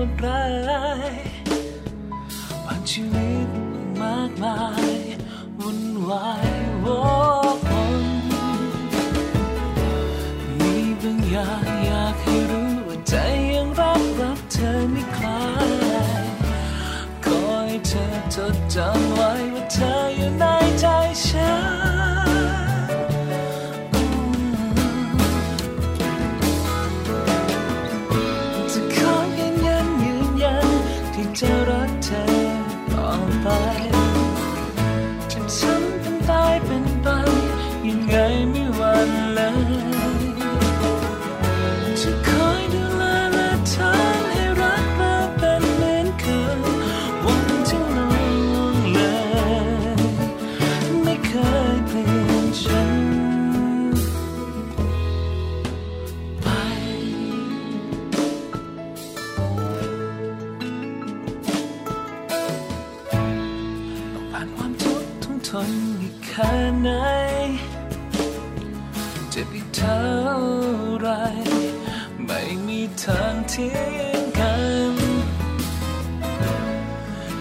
cloud จ็บอีกเท่าไร ไม่มีทางเทียงกัน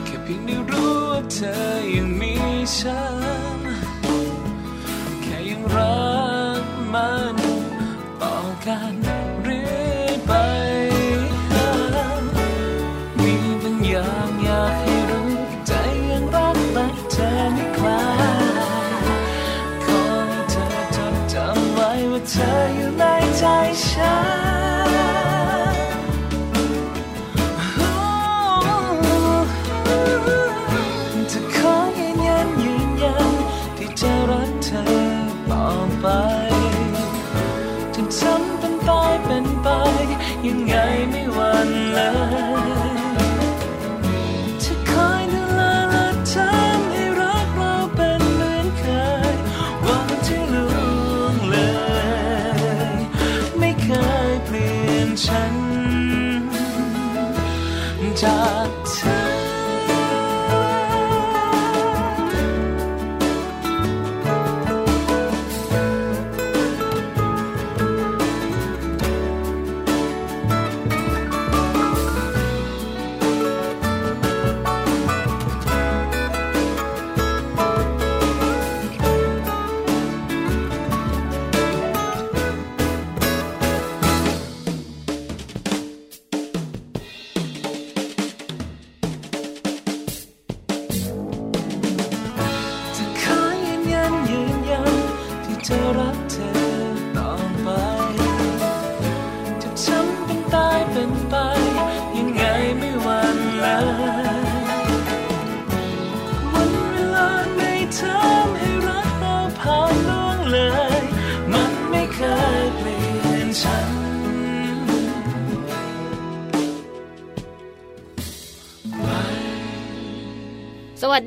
แค่เพียงได้รู้ว่าเธอยังมีฉัน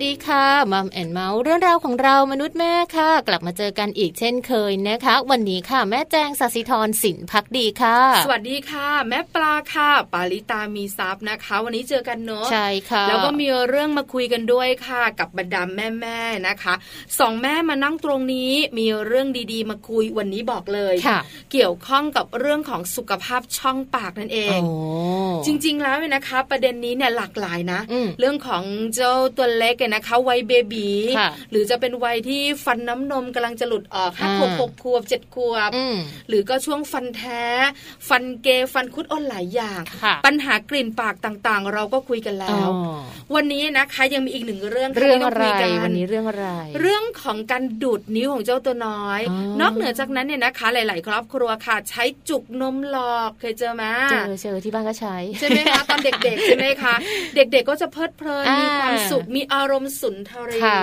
ดี ค่ะมัมแอนเมาส์เรื่องราวของเรามนุษย์แม่ค่ะ กลับมาเจอกันอีกเช่นเคยนะคะ วันนี้ค่ะ แม่แจงสัสิธรสินพักดีค่ะ สวัสดีค่ะ แม่ปลาค่ะ ปาลิตามีซับนะคะ วันนี้เจอกันเนอะใช่ค่ะ แล้วก็มีเรื่องมาคุยกันด้วยค่ะ กับบรรดาแม่แม่นะคะสองแม่มานั่งตรงนี้มีเรื่องดีๆ มาคุยวันนี้บอกเลยค่ะเกี่ยวข้องกับเรื่องของสุขภาพช่องปากนั่นเองจริง ๆ แล้วเนี่ยนะคะ ประเด็นนี้เนี่ยหลากหลายนะ เรื่องของเจ้าตัวเล็กๆนะคะวัยเบบีค่ะหรือจะเป็นวัยที่ฟันน้ำนมกำลังจะหลุดออกห้าอ่าขวบหกขวบเจ็ดขวบอืมหรือก็ช่วงฟันแท้ ฟันเกยฟันคุดอ้นหลายอย่างค่ะปัญหากลิ่นปากต่างๆ เราก็คุยกันแล้วอ๋อวันนี้นะคะยังมีอีกหนึ่งเรื่องค่ะเรื่องที่อะไรต้คุยกันวันนี้เรื่องอะไร เรื่องของการดูดนิ้วของเจ้าตัวน้อยอ๋อนอกเหนือจากนั้นเนี่ยนะคะ หลาย ๆ ครอบครัวค่ะ ใช้จุกนมหลอกเคยเจอไหมเจอเจอที่บ้านก็ใช้ใช่ไหมคะตอนเด็กๆใช่ไหมคะเด็กๆก็จะเพลิดเพลินอ่ามีมีความสุขมีอารมณ์สุนทรีค่ะ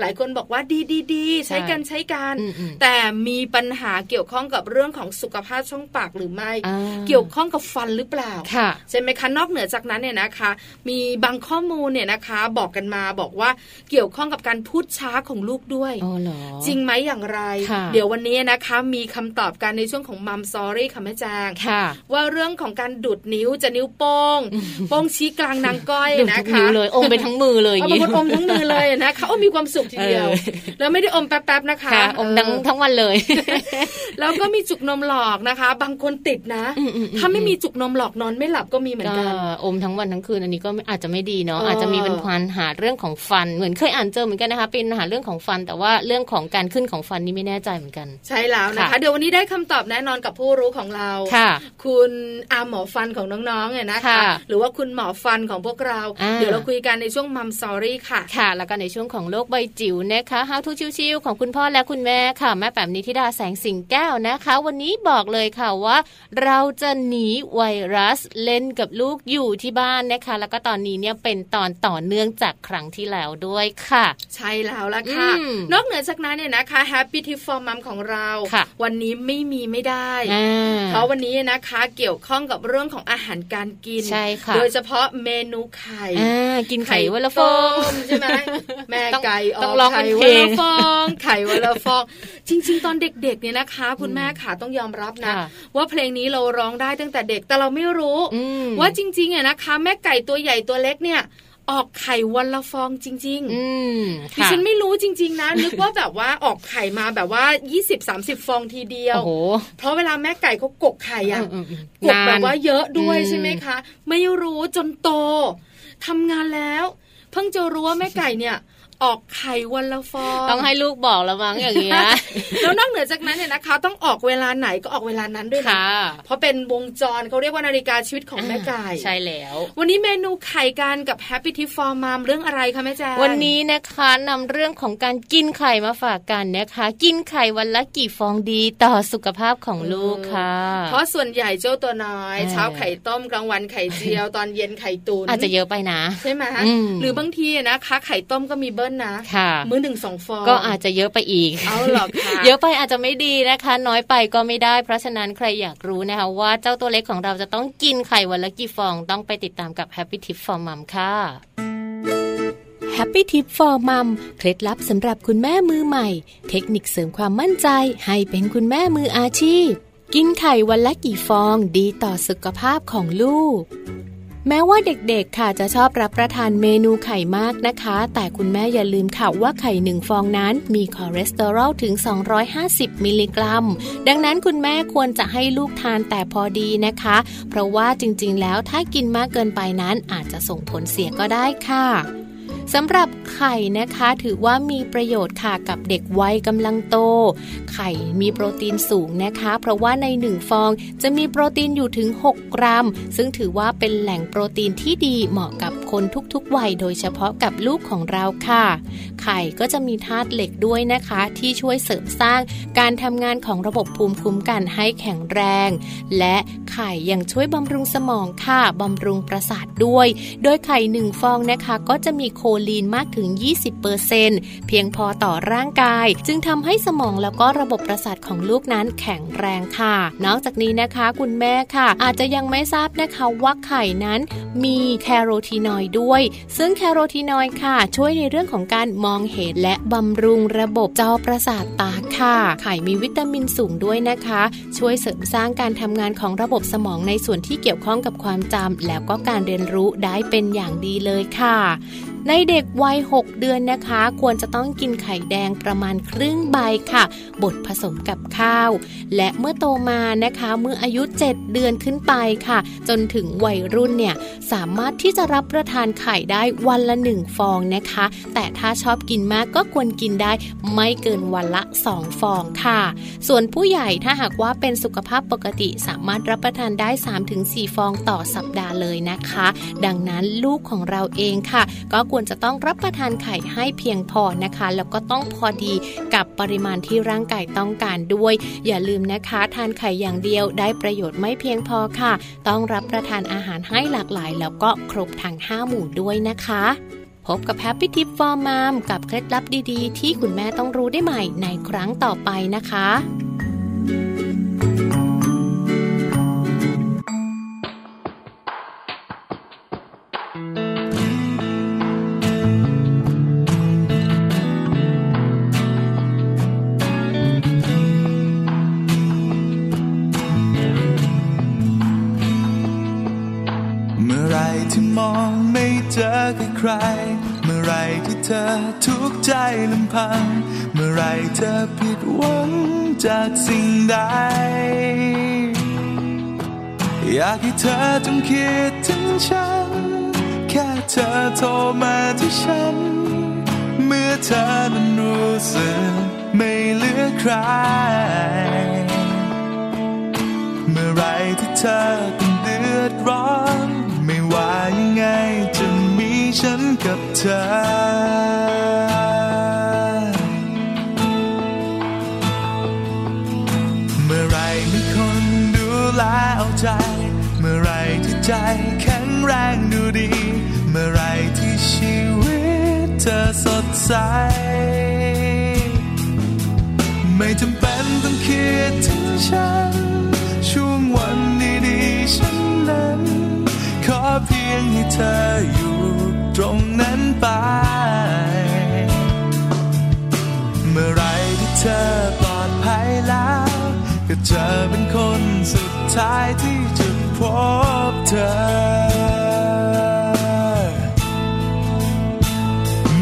หลายคนบอกว่าดีดีดีใช้กันใช้กันอืมอืมแต่มีปัญหาเกี่ยวข้องกับเรื่องของสุขภาพช่องปากหรือไม่อ่าเกี่ยวข้องกับฟันหรือเปล่าค่ะใช่ไหมคะนอกเหนือจากนั้นเนี่ยนะคะ มีบางข้อมูลเนี่ยนะคะ บอกกันมาบอกว่าเกี่ยวข้องกับการพูดช้าของลูกด้วยอ๋อเหรอจริงไหมอย่างไรค่ะเดี๋ยววันนี้นะคะมีคำตอบกันในช่วงของมัมซอรี่ค่ะแม่แจงค่ะว่าเรื่องของการดูดนิ้วจะนิ้วโป้งโป้งชี้กลางนางก้อยดูนะทุกคะนิ้วเลยอมไปทั้งมือเลยอเอาย่างบางงี้คนอมทั้งมือเลยนะคะโอ้มีความสุขทีเดียวเออแล้วไม่ได้อมแป๊บๆนะคะค่ะอมทั้งเออทั้งวันเลย แล้วก็มีจุกนมหลอกนะคะ บางคนติดนะอืมอืมอืมถ้าไม่มีจุกนมหลอกนอนไม่หลับก็มีเหมือนก็กันอมทั้งวันทั้งคืนอันนี้ก็ไม่อาจจะไม่ดีเนาะเออออาจจะมีเป็นปัญหาเรื่องของฟันเหมือนเคยอ่านเจอเหมือนกันนะคะ เป็นปัญหาเรื่องของฟัน แต่ว่าเรื่องของการขึ้นของฟันนี่ไม่แน่ใจเหมือนกัน ใช่แล้วนะคะค่ะเดี๋ยววันนี้ได้คำตอบแน่นอนกับผู้รู้ของเราค่ะ คุณอาหมอฟันของน้องๆเนี่ยนะคะค่ะหรือว่าคุณหมอฟันของพวกเราอ่าเดี๋ยวเราคุยกันในช่วงมัมซอรี่ค่ะค่ะแล้วก็ในช่วงของโลกใบจิ๋วนะคะ How to ชิวๆของคุณพ่อและคุณแม่ค่ะแม่แป๋มนิธิดาแสงสิงแก้วนะคะ วันนี้บอกเลยค่ะว่า เราจะหนีไวรัสเล่นกับลูกอยู่ที่บ้านนะคะ แล้วก็ตอนนี้เนี่ยเป็นตอนต่อเนื่องจากครั้งที่แล้วด้วยค่ะ ใช่แล้วละค่ะอืมนอกเหนือจากนั้นเนี่ยนะคะ Happy Tip for Mom ของเราค่ะวันนี้ไม่มีไม่ได้อ่าเพราะวันนี้นะคะเกี่ยวข้องกับเรื่องของอาหารการกินใช่ค่ะโดยเฉพาะเมนูไข่อ่ากินไข่วันละฟองต้มใช่ไหมแม่ต้องไก่อต้อองกร้องไข่เป็นเพวัลนงละฟองไข่วันละฟอง จริง ๆ ตอนเด็กๆเนี่ยนะคะ คุณแม่ขาต้องยอมรับนะค่ะว่าเพลงนี้เราร้องได้ตั้งแต่เด็กแต่เราไม่รู้อืมว่าจริงๆอะนะคะ แม่ไก่ตัวใหญ่ตัวเล็กเนี่ยออกไข่วันละฟองจริงๆอืมดิค่ะฉันไม่รู้จริง ๆ นะ นึกว่าแบบว่าออกไข่มาแบบว่า 20-30 ฟองทีเดียวโอ้โหเพราะเวลาแม่ไก่เขากกไข่อะอืมอืมกกแบบว่าเยอะด้วยอืมใช่ไหมคะ ไม่รู้จนโตทำงานแล้ว เพิ่งจะรู้ว่าแม่ไก่เนี่ย ออกไข่วันละฟองต้องให้ลูกบอกแล้วมั้งอย่างเงี้ยแล้วนอกเหนือจากนั้นเนี่ยนะคะ ต้องออกเวลาไหนก็ออกเวลานั้นด้วยนะค่ะเพราะเป็นวงจรเขาเรียกว่านาฬิกาชีวิตของแม่ไก่ใช่แล้ว วันนี้เมนูไข่กันกับ Happy Tip for Mom เรื่องอะไรคะแม่แจ๊ควันนี้นะคะนำเรื่องของการกินไข่มาฝากกันนะคะ กินไข่วันละกี่ฟองดีต่อสุขภาพของลูกค่ะ เพราะส่วนใหญ่เจ้าตัวน้อยเออเช้าไข่ต้มกลางวันไข่เจียว ตอนเย็นไข่ตุนอาจจะเยอะไปนะ ใช่ไหมอืมหรือบางทีนะคะไข่ต้มก็มีเบิ้ลนะค่ะมื้อหนึ่งสองฟองก็อาจจะเยอะไปอีกเอาเหรอคะเยอะไปอาจจะไม่ดีนะคะ น้อยไปก็ไม่ได้ เพราะฉะนั้นใครอยากรู้นะคะว่าเจ้าตัวเล็กของเราจะต้องกินไข่วันละกี่ฟองต้องไปติดตามกับ Happy Tip for Mom ค่ะ Happy Tip for Mom เคล็ดลับสำหรับคุณแม่มือใหม่ เทคนิคเสริมความมั่นใจให้เป็นคุณแม่มืออาชีพ กินไข่วันละกี่ฟองดีต่อสุขภาพของลูก แม้ว่าเด็กๆ ค่ะจะชอบรับประทานเมนูไข่มากนะคะ แต่คุณแม่อย่าลืมค่ะว่าไข่หนึ่งฟองนั้นมีคอเลสเตอรอลถึง 250 มิลลิกรัม ดังนั้นคุณแม่ควรจะให้ลูกทานแต่พอดีนะคะ เพราะว่าจริงๆ แล้วถ้ากินมากเกินไปนั้นอาจจะส่งผลเสียก็ได้ค่ะ สำหรับไข่นะคะถือว่ามีประโยชน์ค่ะกับเด็กวัยกำลังโต ไข่มีโปรตีนสูงนะคะ เพราะว่าในหนึ่งฟองจะมีโปรตีนอยู่ถึง 6 กรัม ซึ่งถือว่าเป็นแหล่งโปรตีนที่ดีเหมาะกับคนทุกๆ วัย โดยเฉพาะกับลูกของเราค่ะ ไข่ก็จะมีธาตุเหล็กด้วยนะคะ ที่ช่วยเสริมสร้างการทำงานของระบบภูมิคุ้มกันให้แข็งแรง และไข่ยังช่วยบำรุงสมองค่ะบำรุงประสาทด้วย โดยไข่หนึ่งฟองนะคะก็จะมีโคลีนมากถึง 20%เพียงพอต่อร่างกาย จึงทำให้สมองแล้วก็ระบบประสาทของลูกนั้นแข็งแรงค่ะ นอกจากนี้นะคะคุณแม่ค่ะ อาจจะยังไม่ทราบนะคะว่าไข่นั้นมีแคโรทีนอยด์ด้วย ซึ่งแคโรทีนอยด์ค่ะ ช่วยในเรื่องของการมองเห็นและบำรุงระบบจอประสาทตาค่ะ ไข่มีวิตามินสูงด้วยนะคะ ช่วยเสริมสร้างการทำงานของระบบสมองในส่วนที่เกี่ยวข้องกับความจำแล้วก็การเรียนรู้ได้เป็นอย่างดีเลยค่ะ ในเด็กวัย 6 เดือนนะคะ ควรจะต้องกินไข่แดงประมาณครึ่งใบค่ะ บดผสมกับข้าว และเมื่อโตมานะคะเมื่ออายุ 7 เดือนขึ้นไปค่ะ จนถึงวัยรุ่นเนี่ยสามารถที่จะรับประทานไข่ได้วันละ 1 ฟองนะคะ แต่ถ้าชอบกินมากก็ควรกินได้ไม่เกินวันละ 2 ฟองค่ะ ส่วนผู้ใหญ่ถ้าหากว่าเป็นสุขภาพปกติสามารถรับประทานได้ 3-4 ฟองต่อสัปดาห์เลยนะคะ ดังนั้นลูกของเราเองค่ะ ก็ควรจะต้องรับประทานไข่ให้เพียงพอนะคะ แล้วก็ต้องพอดีกับปริมาณที่ร่างกายต้องการด้วย อย่าลืมนะคะ ทานไข่อย่างเดียวได้ประโยชน์ไม่เพียงพอค่ะ ต้องรับประทานอาหารให้หลากหลาย แล้วก็ครบทั้ง5หมู่ด้วยนะคะพบกับ Happy Tip for Mom กับเคล็ดลับดีๆ ที่คุณแม่ต้องรู้ได้ใหม่ในครั้งต่อไปนะคะ ที่มองไม่เจอใคร เมื่อไรที่เธอทุกข์ใจลำพัง เมื่อไรเธอผิดหวังจากสิ่งใด อยากให้เธอจงคิดถึงฉัน แค่เธอโทรมาที่ฉัน เมื่อเธอนั้นรู้สึกไม่เหลือใคร เมื่อไรที่เธอต้องเดือดร้อน ว่ายังไงจะมีฉันกับเธอ เมื่อไรมีคนดูแลเอาใจ เมื่อไรที่ใจแข็งแรงดูดี เมื่อไรที่ชีวิตเธอสดใส ไม่จำเป็นต้องคิดถึงฉัน ช่วงวันดีๆฉันนั้น เพียงให้เธออยู่ตรงนั้นไป เมื่อไรที่เธอปลอดภัยแล้ว ก็เจะเป็นคนสุดท้ายที่จะพบเธอ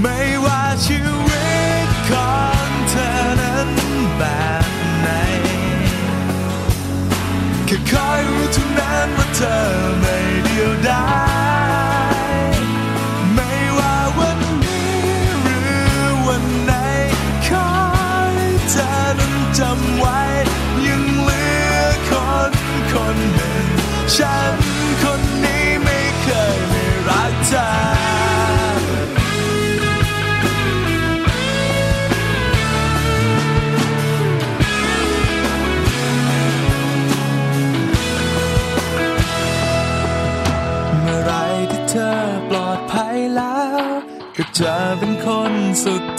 ไม่ว่าชีวิตของเธอนั้นแบบไหนแค่คอยรู้เท่านั้นว่าเธอไม่ ยวดายไม่ว่าวันนี้หรือวันไหนขอให้เธอนั้นจำไว้ ยังเหลือคนคนหนึ่งฉันคน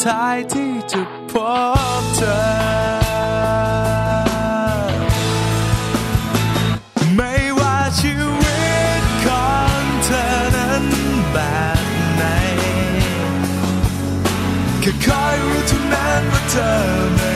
ท้ายที่จะพบเธอ ไม่ว่าชีวิตของเธอนั้นแบบไหนแค่คอยรู้เท่านั้นว่าเธอ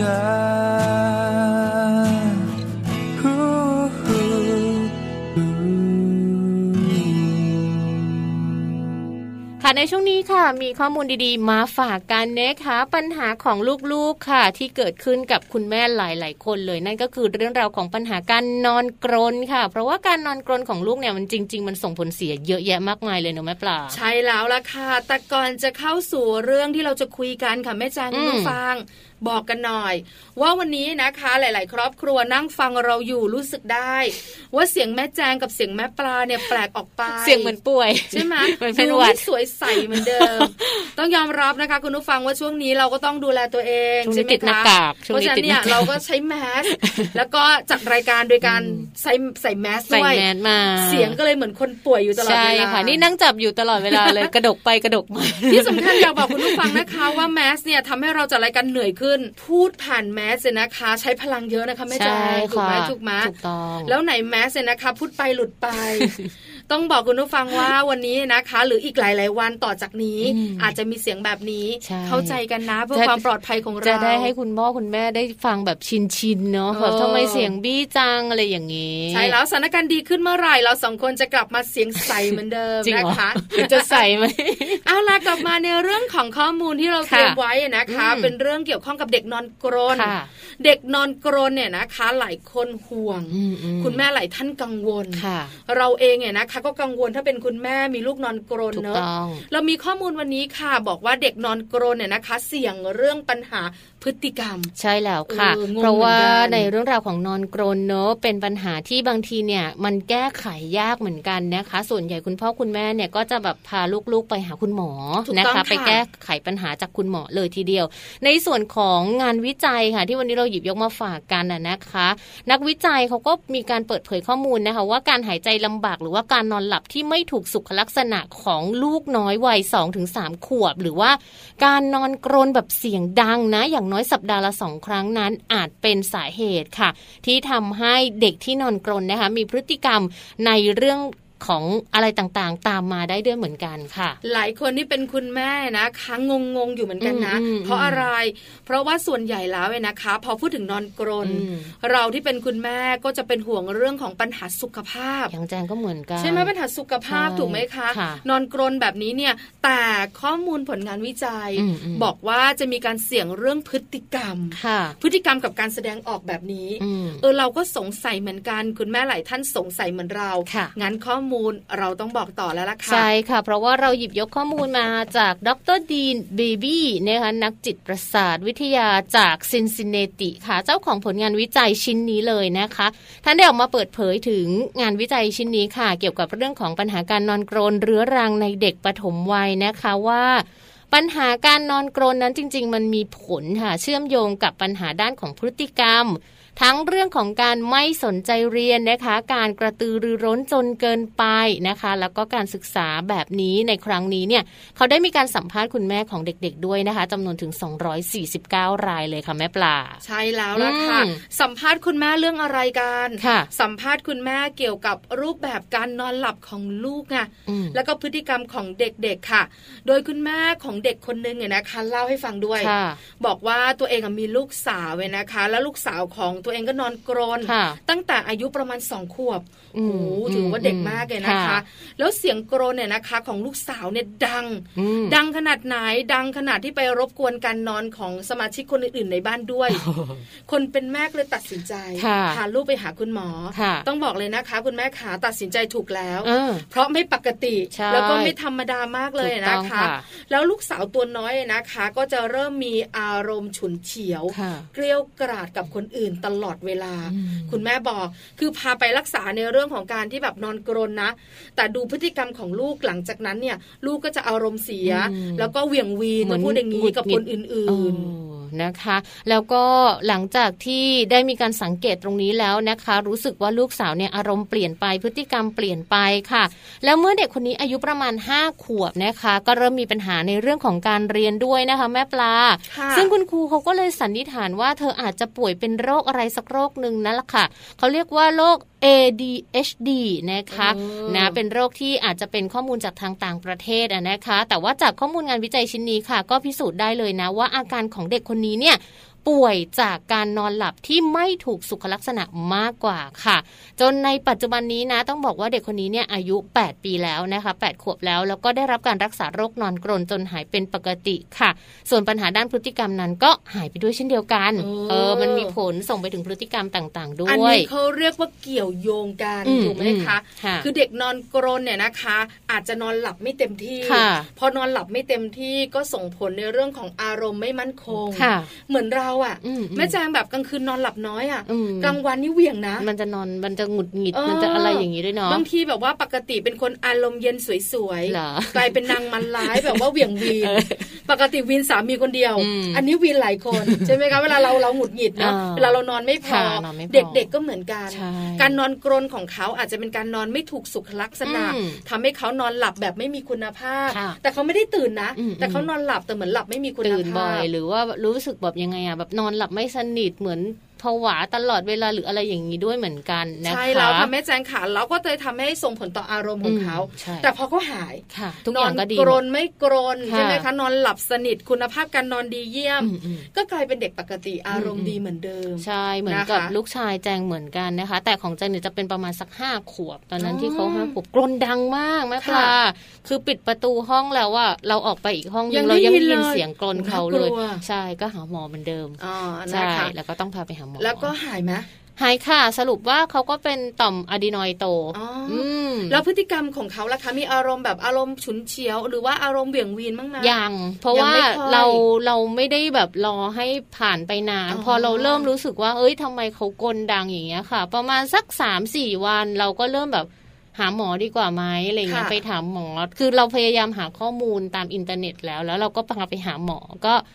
ธอค่ะในช่วงนี้ ค่ะ มีข้อมูลดีๆ มาฝากกันนะคะ ปัญหาของลูกๆค่ะ ที่เกิดขึ้นกับคุณแม่หลาย ๆ คนเลยนั่นก็คือเรื่องราวของปัญหาการนอนกรนค่ะ เพราะว่าการนอนกรนของลูกเนี่ยมันจริง ๆ มันส่งผลเสียเยอะแยะมากมายเลยเนอะแม่ปลาใช่แล้วล่ะค่ะ แต่ก่อนจะเข้าสู่เรื่องที่เราจะคุยกันค่ะแม่แจงอืมคุณผู้ฟังบอกกันหน่อย ว่าวันนี้นะคะหลาย ๆ ครอบครัวนั่งฟังเราอยู่รู้สึกได้ ว่าเสียงแม่แจงกับเสียงแม่ปลาเนี่ยแปลกออกไป เสียงเหมือนป่วย ใช่ไหมเหมือนเป็นดูหวัไม่ดสวยใสเหมือนเดิมต้องยอมรับนะคะ คุณผู้ฟังว่าช่วงนี้เราก็ต้องดูแลตัวเองช่วงนี้ใช่ไหมติดหน้าคะกากช่วเพงนี้ราะฉะนั้นเนี่ยติดหน้ากากเราก็ใช้แมสแล้วก็จัดรายการโดยการอืมใส่ใส่แมสใส่ด้วยแมสมา เสียงก็เลยเหมือนคนป่วยอยู่ตลอดใช่เวลาค่ะนี่นั่งจับอยู่ตลอดเวลาเลยกระดกไปกระดกมาที่สำคัญอยากบอกคุณผู้ฟังนะคะว่าแมสเนี่ยทำให้เราจัดรายการเหนื่อยขึ้น พูดผ่านแมสเนี่ยนะคะ ใช้พลังเยอะนะคะแม่แจ้ใช่งถูกไหมค่ะถูกไหมถูกต้องแล้วไหนแมสเนี่ยนะคะ พูดไปหลุดไป ต้องบอกคุณผู้ฟังว่าวันนี้นะคะ หรืออีกหลาย ๆ วันต่อจากนี้อืมอาจจะมีเสียงแบบนี้ใช่เข้าใจกันนะเพื่อจะความปลอดภัยของเราจะได้ให้คุณพ่อคุณแม่ได้ฟังแบบชินชินๆเนาะเออแบบทำไมเสียงบี้จังอะไรอย่างนี้ใช่แล้วสถานการณ์ดีขึ้นเมื่อไหร่เราสองคนจะกลับมาเสียงใสเหมือนเดิมจริงนะเหรอคะจะใส่ไหมเอาล่ะกลับมาในเรื่องของข้อมูลที่เราเตรียมค่ะไว้นะคะอืมเป็นเรื่องเกี่ยวข้องกับเด็กนอนกรนค่ะเด็กนอนกรนเนี่ยนะคะ หลายคนห่วงอืมอืคุณแม่หลายท่านกังวลค่ะเราเองเนี่ยนะคะก็กังวลถ้าเป็นคุณแม่มีลูกนอนกรนถูกเนอะต้องเรามีข้อมูลวันนี้ค่ะ บอกว่าเด็กนอนกรนเนี่ยนะคะ เสี่ยงเรื่องปัญหา พฤติกรรม ใช่แล้วค่ะเอองงเพราะว่าเหมือนกันในเรื่องราวของนอนกรนเนอะเป็นปัญหาที่บางทีเนี่ยมันแก้ไขยากเหมือนกันนะคะ ส่วนใหญ่คุณพ่อคุณแม่เนี่ยก็จะแบบพาลูกๆไปหาคุณหมอถูกนะต้องคะค่ะไปแก้ไขปัญหาจากคุณหมอเลยทีเดียว ในส่วนของงานวิจัยค่ะ ที่วันนี้เราหยิบยกมาฝากกันน่ะนะคะ นักวิจัยเขาก็มีการเปิดเผยข้อมูลนะคะ ว่าการหายใจลำบากหรือว่าการนอนหลับที่ไม่ถูกสุขลักษณะของลูกน้อยวัย2-3ขวบ หรือว่าการนอนกรนแบบเสียงดังนะอย่างน้อยสัปดาห์ละสองครั้งนั้นอาจเป็นสาเหตุค่ะ ที่ทำให้เด็กที่นอนกรนนะคะมีพฤติกรรมในเรื่อง ของอะไรต่างๆ ตามมาได้ด้วยเหมือนกันค่ะ หลายคนที่เป็นคุณแม่นะคะงงงๆอยู่เหมือนกันนะอืมอืมเพราะอะไร เพราะว่าส่วนใหญ่แล้วเนี่ยนะคะ พอพูดถึงนอนกรนอืมเราที่เป็นคุณแม่ก็จะเป็นห่วงเรื่องของปัญหาสุขภาพอย่างแจงก็เหมือนกันใช่ไหมปัญหาสุขภาพใช่ถูกไหมคะค่ะนอนกรนแบบนี้เนี่ยแต่ข้อมูลผลงานวิจัยอืมอืมบอกว่าจะมีการเสี่ยงเรื่องพฤติกรรมค่ะพฤติกรรมกับการแสดงออกแบบนี้อืมเออเราก็สงสัยเหมือนกัน คุณแม่หลายท่านสงสัยเหมือนเราค่ะงั้นข้อมูลเราต้องบอกต่อแล้วล่ะค่ะ ใช่ค่ะ เพราะว่าเราหยิบยกข้อมูลมาจากดรดีนเบบี้นะคะนักจิตประสาทวิทยาจากซินซินเนติค่ะ เจ้าของผลงานวิจัยชิ้นนี้เลยนะคะ ท่านได้ออกมาเปิดเผยถึงงานวิจัยชิ้นนี้ค่ะ เกี่ยวกับเรื่องของปัญหาการนอนกรนเรื้อรังในเด็กปฐมวัยนะคะว่าปัญหาการนอนกรนนั้นจริง ๆ มันมีผลค่ะเชื่อมโยงกับปัญหาด้านของพฤติกรรม ทั้งเรื่องของการไม่สนใจเรียนนะคะ การกระตือรือร้นจนเกินไปนะคะ แล้วก็การศึกษาแบบนี้ในครั้งนี้เนี่ยเขาได้มีการสัมภาษณ์คุณแม่ของเด็กๆด้วยนะคะจำนวนถึง 249 รายเลยค่ะแม่ปลา ใช่แล้วล่ะค่ะอืมสัมภาษณ์คุณแม่เรื่องอะไรกันค่ะสัมภาษณ์คุณแม่เกี่ยวกับรูปแบบการนอนหลับของลูกไงอืมแล้วก็พฤติกรรมของเด็กๆค่ะ โดยคุณแม่ของเด็กคนนึงเนี่ยนะคะเล่าให้ฟังด้วยค่ะบอกว่าตัวเองอะมีลูกสาวเว้ยนะคะ แล้วลูกสาวของตัวเองก็นอนกรนค่ะตั้งแต่อายุประมาณสองขวบอืโอ้มโหถือว่าเด็กมากเลยนะคะค่ะแล้วเสียงกรนเนี่ยนะคะ ของลูกสาวเนี่ยดังอืมดังขนาดไหนดังขนาดที่ไปรบกวนการนอนของสมาชิกคนอื่นๆในบ้านด้วย คนเป็นแม่ก็เลยตัดสินใจค่ะพาลูกไปหาคุณหมอค่ะต้องบอกเลยนะคะ คุณแม่ขาตัดสินใจถูกแล้วเออเพราะไม่ปกติใช่แล้วก็ไม่ธรรมดามากเลยถูกต้นะองคะค่ะแล้วลูกสาวตัวน้อยนะคะ ก็จะเริ่มมีอารมณ์ฉุนเฉียวค่ะเกลียวกราดกับคนอื่นตลอดเวลาอืมคุณแม่บอก คือพาไปรักษาในเรื่องของการที่แบบนอนกรนนะ แต่ดูพฤติกรรมของลูกหลังจากนั้นเนี่ย ลูกก็จะอารมณ์เสียอืมแล้วก็เหวี่ยงวีนเหมือนพูดอย่างนี้หงุดกับหงิคดนอื่นเออ นะคะ แล้วก็หลังจากที่ได้มีการสังเกตตรงนี้แล้วนะคะ รู้สึกว่าลูกสาวเนี่ยอารมณ์เปลี่ยนไปพฤติกรรมเปลี่ยนไปค่ะ แล้วเมื่อเด็กคนนี้อายุประมาณ 5 ขวบนะคะ ก็เริ่มมีปัญหาในเรื่องของการเรียนด้วยนะคะ แม่ปลาค่ะซึ่งคุณครูเขาก็เลยสันนิษฐานว่าเธออาจจะป่วยเป็นโรคอะไรสักโรคหนึ่งนั่นแหละค่ะเขาเรียกว่าโรค ADHD นะคะเออนะเป็นโรคที่อาจจะเป็นข้อมูลจากทางต่างประเทศอะนะคะ แต่ว่าจากข้อมูลงานวิจัยชิ้นนี้ค่ะ ก็พิสูจน์ได้เลยนะว่าอาการของเด็กคนนี้เนี่ย ป่วยจากการนอนหลับที่ไม่ถูกสุขลักษณะมากกว่าค่ะ จนในปัจจุบันนี้นะ ต้องบอกว่าเด็กคนนี้เนี่ยอายุ 8 ปีแล้วนะคะ8ขวบแล้ว แล้วก็ได้รับการรักษาโรคนอนกรนจนหายเป็นปกติค่ะ ส่วนปัญหาด้านพฤติกรรมนั้นก็หายไปด้วยเช่นเดียวกันเออเออมันมีผลส่งไปถึงพฤติกรรมต่างๆ ด้อันวยนี้เขาเรียกว่าเกี่ยวโยงกันอืมถูกไหมคะอืมค่ะคือเด็กนอนกรนเนี่ยนะคะ อาจจะนอนหลับไม่เต็มที่ค่ะพอนอนหลับไม่เต็มที่ก็ส่งผลในเรื่องของอารมณ์ไม่มั่นคงค่ะเหมือนเราเราอะอืมแม่แจงแบบกลางคืนนอนหลับน้อยอะอืมกลางวันนี่เหวี่ยงนะ มันจะนอนมันจะหงุดหงิดเออมันจะอะไรอย่างนี้ด้วยเนาะบางทีแบบว่าปกติเป็นคนอารมณ์เย็นสวยเหรอกลายเป็นนางมันร้ายแบบว่าเหวี่ยงวีน ปกติวีนสามีคนเดียวอืมอันนี้วีนหลายคนใช่ไหมคะเวลาเราเราหงุดหงิดเนาะอ่าเวลาเรานอนไม่พอค่ะนอนไม่พอเด็กๆก็เหมือนกันใช่การนอนกรนของเขาอาจจะเป็นการนอนไม่ถูกสุขลักษณะอืมทำให้เขานอนหลับแบบไม่มีคุณภาพค่ะแต่เขาไม่ได้ตื่นนะอืมแต่เขานอนหลับแต่เหมือนหลับไม่มีคุณภาพตื่นบ่อยหรือว่ารู้สึกแบบยังไงอะแบบนอนหลับไม่สนิทเหมือน ผวาตลอดเวลาหรืออะไรอย่างนี้ด้วยเหมือนกันนะคะใช่แล้วค่ะแม่แจงขาเราก็เลยทำให้ส่งผลต่ออารมณ์ของเขาอืมใช่แต่พอเขาหายค่ะทุกนออย่างก็ดีกรหมนดไม่กรนค่ะใช่ไหมคะนอนหลับสนิทคุณภาพการนอนดีเยี่ยมอืมอืมก็กลายเป็นเด็กปกติอารมอืณ์มดีเหมือนเดิม ใช่เหมือนกับนะคะลูกชายแจงเหมือนกันนะคะ แต่ของแจงเนี่ยจะเป็นประมาณสักห้าขวบ ตอนนั้นอ๋อที่เขาห้าขวบกรนดังมากแม่ปค่ะลาคือปิดประตูห้องแล้วว่าเราออกไปอีกห้องนึยังงเรายังได้ยิได้นยินเลยเสียงกรนเขาน่ากลัวเลย ใช่ก็หาหมอเหมือนเดิมอ๋อใช่นะคะแล้วก็ต้องพาไปหาหมอ แล้วก็หายไหมหายค่ะ สรุปว่าเขาก็เป็นต่อมอะดีนอยด์โตอ๋ออืมแล้วพฤติกรรมของเขาล่ะคะมีอารมณ์แบบอารมณ์ฉุนเฉียว หรือว่าอารมณ์เบี่ยงวีนบ้างไหมยัง เพราะยังว่าไม่ค่อยเราเราไม่ได้แบบรอให้ผ่านไปนานอ๋อพอเราเริ่มรู้สึกว่า เอ้ยทำไมเขากลดังอย่างเงี้ยค่ะ ประมาณสักสามสี่วันเราก็เริ่มแบบหาหมอดีกว่าไหมอะไรเงี้ยค่ะไปถามหมอ คือเราพยายามหาข้อมูลตามอินเทอร์เน็ตแล้ว แล้วเราก็พาไปหาหมอก็เอ่อ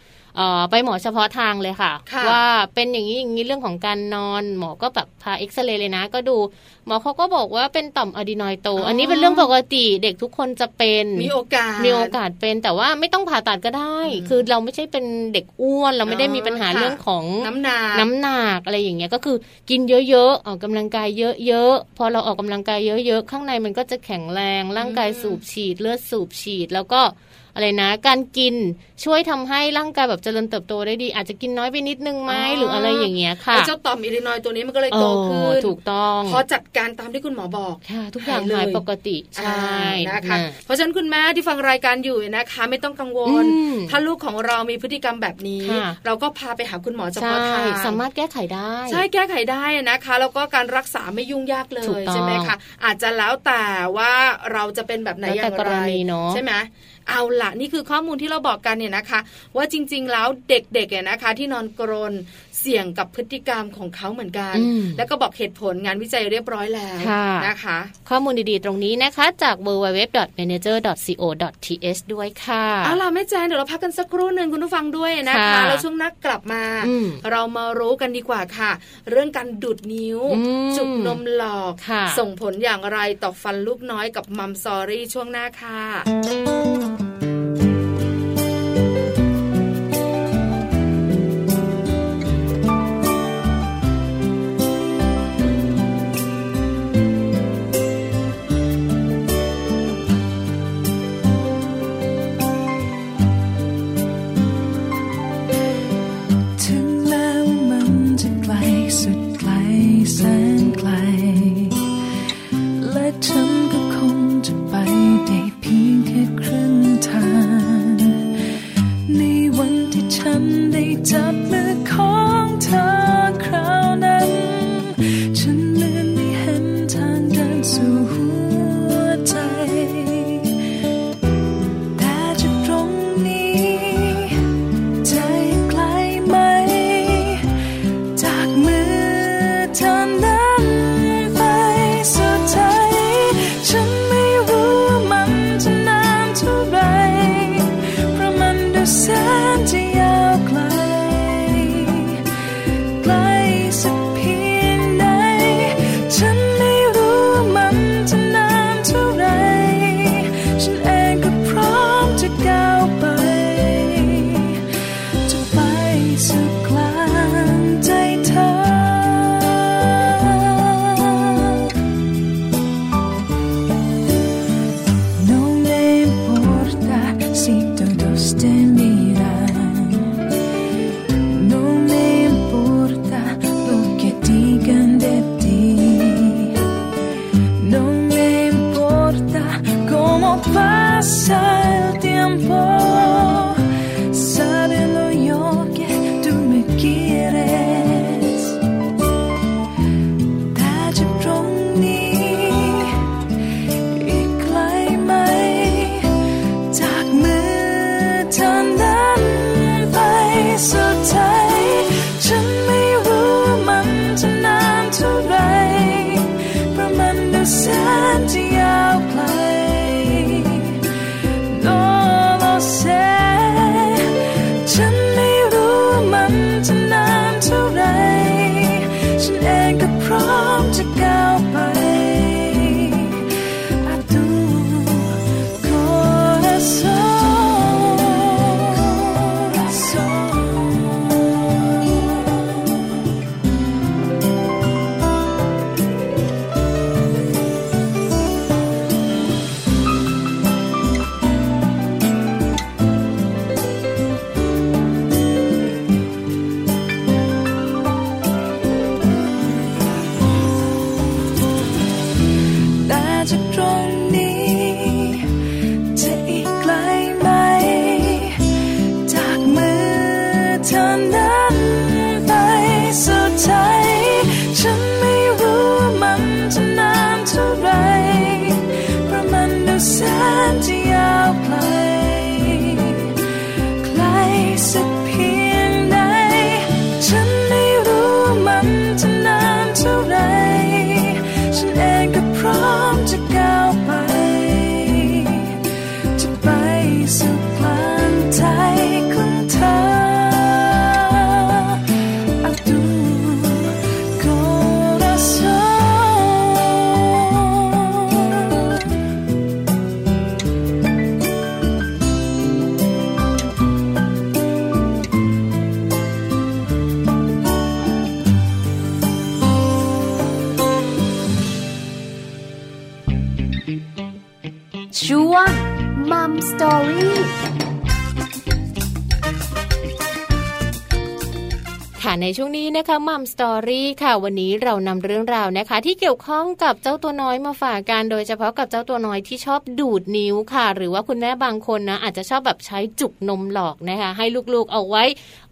ไปหมอเฉพาะทางเลยค่ะค่ะ ว่าเป็นอย่างนี้อย่างนี้เรื่องของการนอน หมอก็แบบพาเอ็กซเรย์เลยนะ ก็ดูหมอเขาก็บอกว่าเป็นต่อมอะดีนอยด์โต อันนี้เป็นเรื่องปกติเด็กทุกคนจะเป็นมีโอกาสมีโอกาสเป็นแต่ว่าไม่ต้องผ่าตัดก็ได้อืมคือเราไม่ใช่เป็นเด็กอ้วน เราไม่ได้อ๋อมีปัญหาค่ะเรื่องของน้ำหนักน้ำหนักอะไรอย่างเงี้ยก็คือกินเยอะๆออกกำลังกายเยอะๆพอเราออกกำลังกายเยอะๆข้างในมันก็จะแข็งแรงร่างกายอืมสูบฉีด เลือดสูบฉีดแล้วก็ อะไรนะ การกินช่วยทำให้ร่างกายแบบเจริญเติบโตได้ดี อาจจะกินน้อยไปนิดนึงไหมหรืออะไรอย่างเงี้ยค่ะไอ้เจ้าต่อมอิลินอยด์ตัวนี้มันก็เลยโตขึ้เอนอถูกต้องพอจัดการตามที่คุณหมอบอกค่ะ ทุกอย่างหายเลยหายปกติใช่อ่านะคะนะเพราะฉะนั้นคุณแม่ที่ฟังรายการอยู่นะคะ ไม่ต้องกังวลอืมถ้าลูกของเรามีพฤติกรรมแบบนี้ค่ะเราก็พาไปหาคุณหมอเฉใช่พาะทางสามารถแก้ไขได้ ใช่แก้ไขได้นะคะ แล้วก็การรักษาไม่ยุ่งยากเลถูกยต้องใช่ไหมคะอาจจะแล้วแต่ว่าเราจะเป็นแบบไหนแล้วอแต่ย่างกไรรณีเนอะใช่ไหม เอาละนี่คือข้อมูลที่เราบอกกันเนี่ยนะคะ ว่าจริง ๆ แล้วเด็กๆเนี่ยนะคะ ที่นอนกรนเสี่ยงกับพฤติกรรมของเขาเหมือนกันอืมแล้วก็บอกเหตุผลงานวิจัยเรียบร้อยแล้วค่ะนะคะ ข้อมูลดีๆ ตรงนี้นะคะจาก www.manager.co.th ด้วยค่ะเอาล่ะแม่แจนเดี๋ยวเราพักกันสักครู่หนึ่งคุณผู้ฟังด้วยนะคะค่ะแล้วช่วงนักกลับมาอืมเรามารู้กันดีกว่าค่ะ เรื่องการดูดนิ้วอืมจุกนมหลอกค่ะส่งผลอย่างไรต่อฟันลูกน้อยกับมัมซอรี่ช่วงหน้าค่ะ ถึ up คะมัมสตอรี่ค่ะ วันนี้เรานำเรื่องราวนะคะ ที่เกี่ยวข้องกับเจ้าตัวน้อยมาฝากกัน โดยเฉพาะกับเจ้าตัวน้อยที่ชอบดูดนิ้วค่ะ หรือว่าคุณแม่บางคนนะอาจจะชอบแบบใช้จุกนมหลอกนะคะ ให้ลูกๆเอาไว้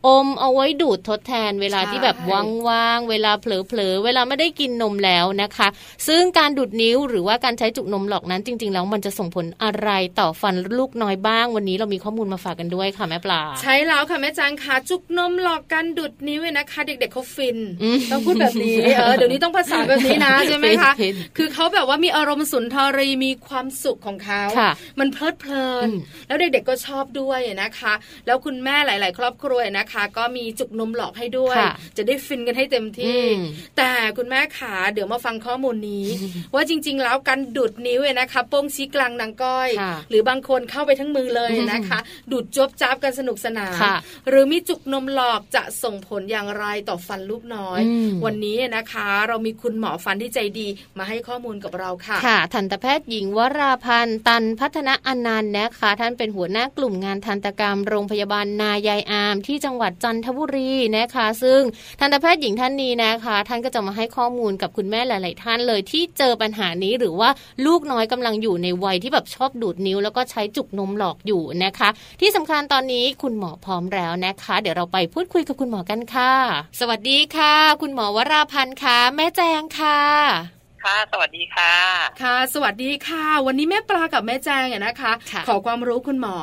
อมเอาไว้ดูดทดแทน เวลาใช่ที่แบบว่างๆเวลาเผลอๆเวลาไม่ได้กินนมแล้วนะคะ ซึ่งการดูดนิ้วหรือว่าการใช้จุกนมหลอกนั้นจริง ๆ แล้วมันจะส่งผลอะไรต่อฟันลูกน้อยบ้าง วันนี้เรามีข้อมูลมาฝากกันด้วยค่ะแม่ปลา ใช้แล้วค่ะแม่จางค่ะจุกนมหลอกกันดุดนิ้วเนี่ยนะคะ เด็กๆเขาฟินอืมต้องพูดแบบนี้เออเดี๋ยวนี้ต้องภาษาแบบนี้นะใช่ไหมคะฟินคือเขาแบบว่ามีอารมณ์สุนทรีมีความสุขของเขาค่ะมันเพลิดเพลินอืมแล้วเด็กๆก็ชอบด้วยนะคะ แล้วคุณแม่หลาย ๆ ครอบครัวนะคะ ก็มีจุกนมหลอกให้ด้วยค่ะจะได้ฟินกันให้เต็มที่อืมแต่คุณแม่ขาเดี๋ยวมาฟังข้อมูลนี้ ว่าจริง ๆ แล้วการดูดนิ้วเนี่ยนะคะโป้งชี้กลางนางก้อยค่ะหรือบางคนเข้าไปทั้งมือเลยนะคะ ดูดจบจับกันสนุกสนานค่ะหรือมีจุกนมหลอกจะส่งผลอย่างไรต่อฟันลูกน้อยอืมวันนี้นะคะ เรามีคุณหมอฟันที่ใจดีมาให้ข้อมูลกับเราค่ะ ค่ะ ทันตแพทย์หญิงวราพันธ์ตันพัฒนาอนันต์นะคะ ท่านเป็นหัวหน้ากลุ่มงานทันตกรรมโรงพยาบาลนายายอาม ที่จังหวัดจันทบุรีนะคะ ซึ่งทันตแพทย์หญิงท่านนี้นะคะ ท่านก็จะมาให้ข้อมูลกับคุณแม่หลาย ๆ ท่านเลยที่เจอปัญหานี้หรือว่าลูกน้อยกำลังอยู่ในวัยที่แบบชอบดูดนิ้ว แล้วก็ใช้จุกนมหลอกอยู่นะคะ ที่สำคัญตอนนี้คุณหมอพร้อมแล้วนะคะ เดี๋ยวเราไปพูดคุยกับคุณหมอกันค่ะ สวัสดีค่ะ คุณหมอวราพันธ์ค่ะแม่แจงค่ะค่ะสวัสดีค่ะ ค่ะ สวัสดีค่ะ วันนี้แม่ปลากับแม่แจงเนี่ยนะคะค่ะขอความรู้คุณหมอ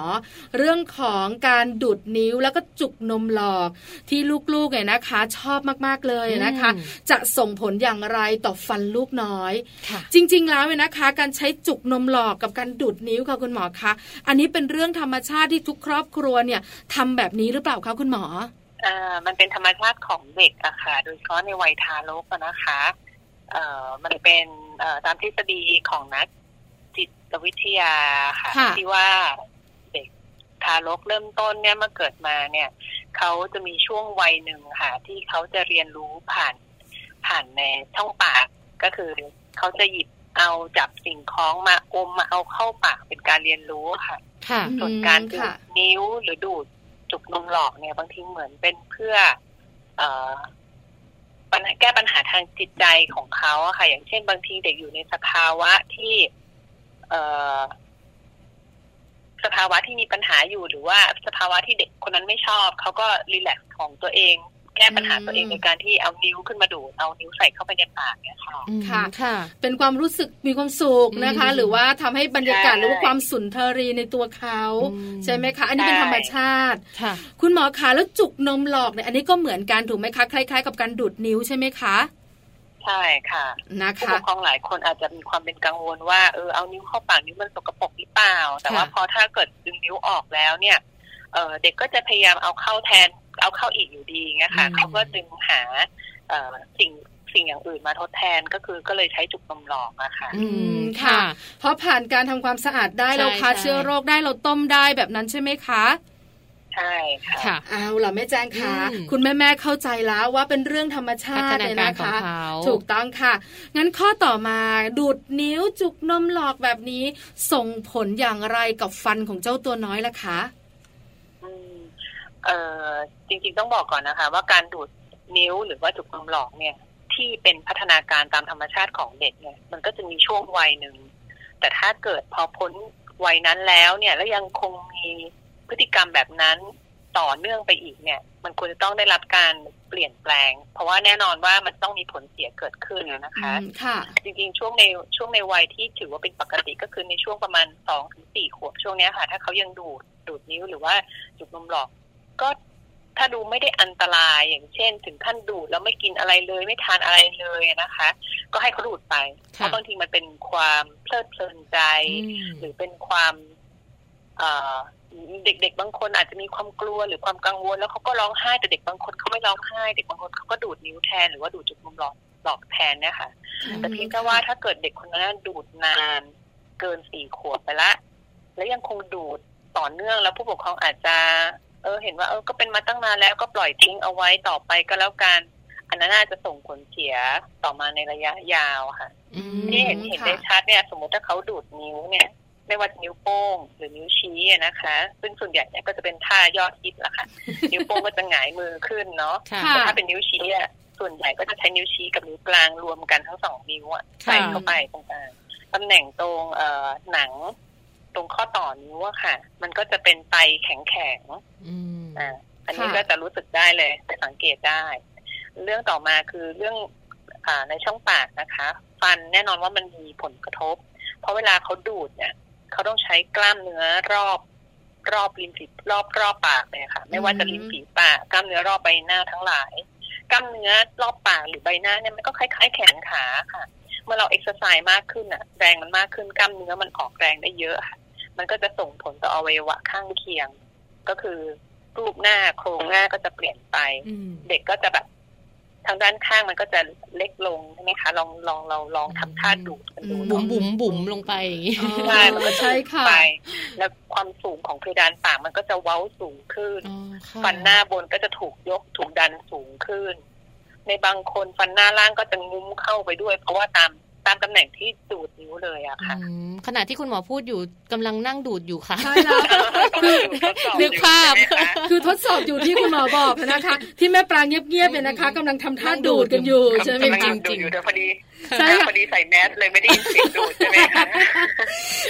เรื่องของการดูดนิ้วแล้วก็จุกนมหลอกที่ลูกๆเนี่ยนะคะ ชอบมากๆเลยนะคะอืมจะส่งผลอย่างไรต่อฟันลูกน้อยค่ะจริง ๆ แล้วเนี่ยนะคะ การใช้จุกนมหลอกกับการดูดนิ้วค่ะคุณหมอคะอันนี้เป็นเรื่องธรรมชาติที่ทุกครอบครัวเนี่ยทำแบบนี้หรือเปล่าคะคุณหมอเอ่อ มันเป็นธรรมชาติของเด็กอะค่ะ โดยเฉพาะในวัยทารกอะนะคะเอ่อมันเป็นเอ่อตามทฤษฎีของนักจิตวิทยาค่ะค่ะที่ว่าเด็กทารกเริ่มต้นเนี่ยเมื่อเกิดมาเนี่ยเขาจะมีช่วงวัยหนึ่งค่ะ ที่เขาจะเรียนรู้ผ่านผ่านในช่องปากก็คือเขาจะหยิบเอาจับสิ่งของมาอมมาเอาเข้าปากเป็นการเรียนรู้ค่ะค่ะส่วนการดูค่ะดนิ้วหรือดูด จุกนมหลอกเนี่ยบางทีเหมือนเป็นเพื่ออปัญหาแก้ปัญหาทางจิตใจของเขาอะค่ะ อย่างเช่น บางทีเด็กอยู่ในสภาวะที่เสภาวะที่มีปัญหาอยู่หรือว่าสภาวะที่เด็กคนนั้นไม่ชอบเขาก็รีแลกซ์ของตัวเอง ก้ปัญหาตัวเองอืมโดยการที่เอานิ้วขึ้นมาดูดเอานิ้วใส่เข้าไปในปากเนี่ยค่ะอืมค่ะค่ะ เป็นความรู้สึกมีความสุขนะคะอืมหรือว่าทำให้บรรยากาศใช่หรือว่าความสุนทรีในตัวเขาอืมใช่ไหมคะ อันนี้เป็นใช่ธรรมชาติค่ะ คุณหมอคะแล้วจุกนมหลอกเนี่ยอันนี้ก็เหมือนกันถูกไหมคะคล้ายๆ กับการดูดนิ้วใช่ไหมคะใช่ค่ะนะผู้คะปกครองหลายคนอาจจะมีความเป็นกังวลว่าเออเอานิ้วเข้าปากนิ้วมันสกปรกหรือเปล่า แต่ว่าค่ะพอถ้าเกิดดึงนิ้วออกแล้วเนี่ยเออเด็กก็จะพยายามเอาเข้าแทน เอาเข้าอีกอยู่ดีเงี้ยค่ะเขาก็จึงหาเออสิ่งสิ่งอย่างอื่นมาทดแทนก็คือก็เลยใช้จุกนมหลอกอะค่ะ อืมค่ะค่ะเพราะผ่านการทำความสะอาดได้ใช่เราฆ่าใช่เชื้อโรคได้เราต้มได้แบบนั้นใช่ไหมคะใช่ค่ะค่ะเอาล่ะแม่แจ้งค่ะอืมคุณแม่แม่ๆเข้าใจแล้วว่าเป็นเรื่องธรรมชาพัฒตินาเลยการนะของคะเขาถูกต้องค่ะ งั้นข้อต่อมาดูดนิ้วจุกนมหลอกแบบนี้ ส่งผลอย่างไรกับฟันของเจ้าตัวน้อยล่ะคะอืม เออจริงๆต้องบอกก่อนนะคะ ว่าการดูดนิ้วหรือว่าจุกนมหลอกเนี่ย ที่เป็นพัฒนาการตามธรรมชาติของเด็กเนี่ย มันก็จะมีช่วงวัยหนึ่ง แต่ถ้าเกิดพอพ้นวัยนั้นแล้วเนี่ย แล้วยังคงมีพฤติกรรมแบบนั้นต่อเนื่องไปอีกเนี่ย มันควรจะต้องได้รับการเปลี่ยนแปลง เพราะว่าแน่นอนว่ามันต้องมีผลเสียเกิดขึ้นนะคะอืมค่ะ จริงๆช่วงในช่วงในวัยที่ถือว่าเป็นปกติก็คือในช่วงประมาณสองถึงสี่ขวบช่วงเนี้ยค่ะ ถ้าเขายังดูดดูดนิ้วหรือว่าจุกนมหลอก ก็ถ้าดูไม่ได้อันตรายอย่างเช่น ถึงขั้นดูดแล้วไม่กินอะไรเลยไม่ทานอะไรเลยนะคะ ก็ให้เขาดูดไปเพค่ะราะบางทีมันเป็นความเพลิดเพลินใจอืมหรือเป็นความเอ่อเด็กๆ บางคนอาจจะมีความกลัวหรือความกังวล แล้วเขาก็ร้องไห้แต่เด็กบางคนเขาไม่ร้องไห้เด็กบางคนเขาก็ดูดนิ้วแทนหรือว่าดูดจุกนมหลอกหลอกแทนเนี่ยค่ะ แต่เพียงแค่ว่าถ้าเกิดเด็กคนนั้นดูดนานเกินสี่ขวบไปละ แล้วยังคงดูดต่อเนื่องแล้วผู้ปกครองอาจจะ เออเห็นว่าเออก็เป็นมาตั้งนานแล้วก็ปล่อยทิ้งเอาไว้ต่อไปก็แล้วกันอันนั้นน่าจะส่งผลเสียต่อมาในระยะยาวค่ะอืมที่เห็นเห็นได้ชัดเนี่ย สมมติถ้าเขาดูดนิ้วเนี่ย ไม่ว่าจะนิ้วโป้งหรือนิ้วชี้อะนะคะ ซึ่งส่วนใหญ่เนี่ยก็จะเป็นท่ายอดฮิตแหละค่ะ นิ้วโป้งก็จะหงายมือขึ้นเนาะค่ะค่ะแต่ถ้าเป็นนิ้วชี้อะส่วนใหญ่ก็จะใช้นิ้วชี้กับนิ้วกลางรวมกันทั้งสองนิ้วอะใส่เข้าไปตรงกลางตำแหน่งตรงเอ่อหนัง ตรงข้อต่อนิ้วอะค่ะ มันก็จะเป็นไตแข็งแข็งๆอืมอ่าอันนี้ค่ะก็จะรู้สึกได้เลยจะสังเกตได้ เรื่องต่อมาคือเรื่องอ่าในช่องปากนะคะ ฟันแน่นอนว่ามันมีผลกระทบ เพราะเวลาเขาดูดเนี่ยเขาต้องใช้กล้ามเนื้อรอบรอบริมฝีรอบรอบปากเลยค่ะ ไม่ว่าจะริมฝีปากกล้ามเนื้อรอบใบหน้าทั้งหลาย กล้ามเนื้อรอบปากหรือใบหน้าเนี่ยมันก็คล้ายๆแขนขาค่ะ เมื่อเราเอ็กซ์ไซส์มากขึ้นอะแรงมันมากขึ้นกล้ามเนื้อมันออกแรงได้เยอะค่ะ มันก็จะส่งผลต่ออวัยวะข้างเคียง ก็คือรูปหน้าโครงหน้าก็จะเปลี่ยนไปอืมเด็กก็จะแบบทางด้านข้างมันก็จะเล็กลงใช่ไหมคะ ลองลองเราลองทำท่าดูดกันดูบุ๋มเนาะบุ๋มบุ๋มลงไปอย่างงี้อ๋อใช่มันก็ใช่ค่ะไปแล้วความสูงของเพดานปากมันก็จะเว้าสูงขึ้นอ๋อค่ะฟันหน้าบนก็จะถูกยกถูกดันสูงขึ้น ในบางคนฟันหน้าล่างก็จะงุ้มเข้าไปด้วย เพราะว่าตาม ตามตำแหน่งที่ดูดนิ้วเลยอะค่ะอืมขณะที่คุณหมอพูดอยู่กำลังนั่งดูดอยู่ค่ะใช่แล้วนึกภาพใช่ไหมคะคือทดสอบอยู่ที่คุณหมอบอกนะคะ ที่แม่ปรางเงียบๆเนี่ยนะคะกำลังทำท่าดูดกันอยู่ใช่ไหมกำลัคะงดูอยู่แต่พอดี ใช่ค่ะพอดีใส่แมสเลยไม่ได้ยินเสียงดูดใช่ไหมคะ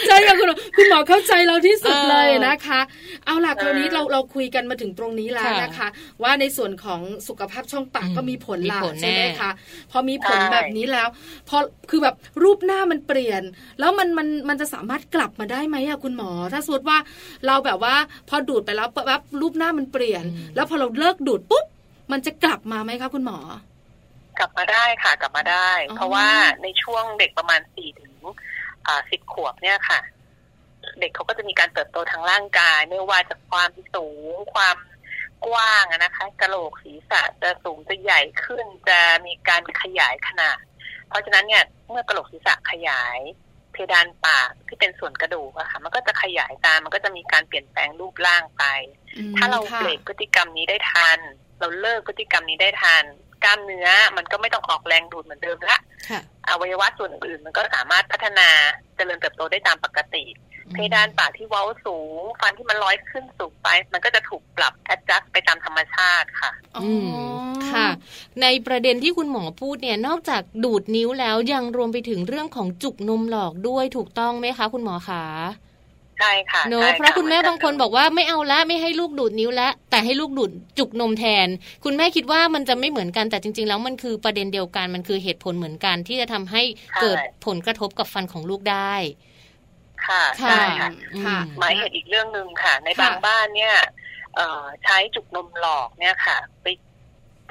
ใช่ค่ะคุณหมอคุณหมอเข้าใจเราที่สุดเออเลยนะคะ เอาล่ะคราวนี้เออเราเราคุยกันมาถึงตรงนี้แล้วค่ะนะคะ ว่าในส่วนของสุขภาพช่องปากอืมก็มีผลมีละผลใช่ไหมแน่คะพอมีผลแบบนี้แล้วพอคือแบบรูปหน้ามันเปลี่ยน แล้วมันมันมันจะสามารถกลับมาได้ไหมอะคุณหมอ ถ้าสมมติว่าเราแบบว่าพอดูดไปแล้วปั๊บรูปหน้ามันเปลี่ยน แล้วพอเราเลิกดูดปุ๊บมันจะกลับมาไหมคะคุณหมอ กลับมาได้ค่ะกลับมาได้อ๋อเพราะว่าในช่วงเด็กประมาณสี่ถึงสิบขวบเนี่ยค่ะ เด็กเขาก็จะมีการเติบโตทางร่างกาย ไม่ว่าจากความสูงความกว้างอะนะคะกระโหลกศีรษะจะสูงจะใหญ่ขึ้นจะมีการขยายขนาด เพราะฉะนั้นเนี่ยเมื่อกระโหลกศีรษะขยาย เพดานปากที่เป็นส่วนกระดูกอะค่ะ มันก็จะขยายตามมันก็จะมีการเปลี่ยนแปลงรูปร่างไปอืมถ้าเราค่ะเบรกพฤติกรรมนี้ได้ทัน เราเลิกพฤติกรรมนี้ได้ทัน กล้ามเนื้อมันก็ไม่ต้องออกแรงดูดเหมือนเดิมละค่ะอวัยวะส่วนอื่นมันก็สามารถพัฒนาเจริญเติบโตได้ตามปกติ เพดานปากที่เว้าสูง ฟันที่มันร้อยขึ้นสูงไป มันก็จะถูกปรับ adjust ไปตามธรรมชาติค่ะอ๋ออืมค่ะ ในประเด็นที่คุณหมอพูดเนี่ยนอกจากดูดนิ้วแล้วยังรวมไปถึงเรื่องของจุกนมหลอกด้วยถูกต้องไหมคะ คุณหมอคะ ใช่ค่ะเนอะใช่เพราะคุณแม่มันจบางคนบอกว่าไม่เอาละไม่ให้ลูกดูดนิ้วละแต่ให้ลูกดูดจุกนมแทน คุณแม่คิดว่ามันจะไม่เหมือนกันแต่จริง ๆ แล้วมันคือประเด็นเดียวกันมันคือเหตุผลเหมือนกันที่จะทำให้เกิดผลกระทบกับฟันของลูกได้ค่ะค่ะใช่ค่ะค่ะอืมหมายเหตุอีกเรื่องหนึ่งค่ะ ในค่ะบางบ้านเนี่ยเอ่อใช้จุกนมหลอกเนี่ยค่ะ ไป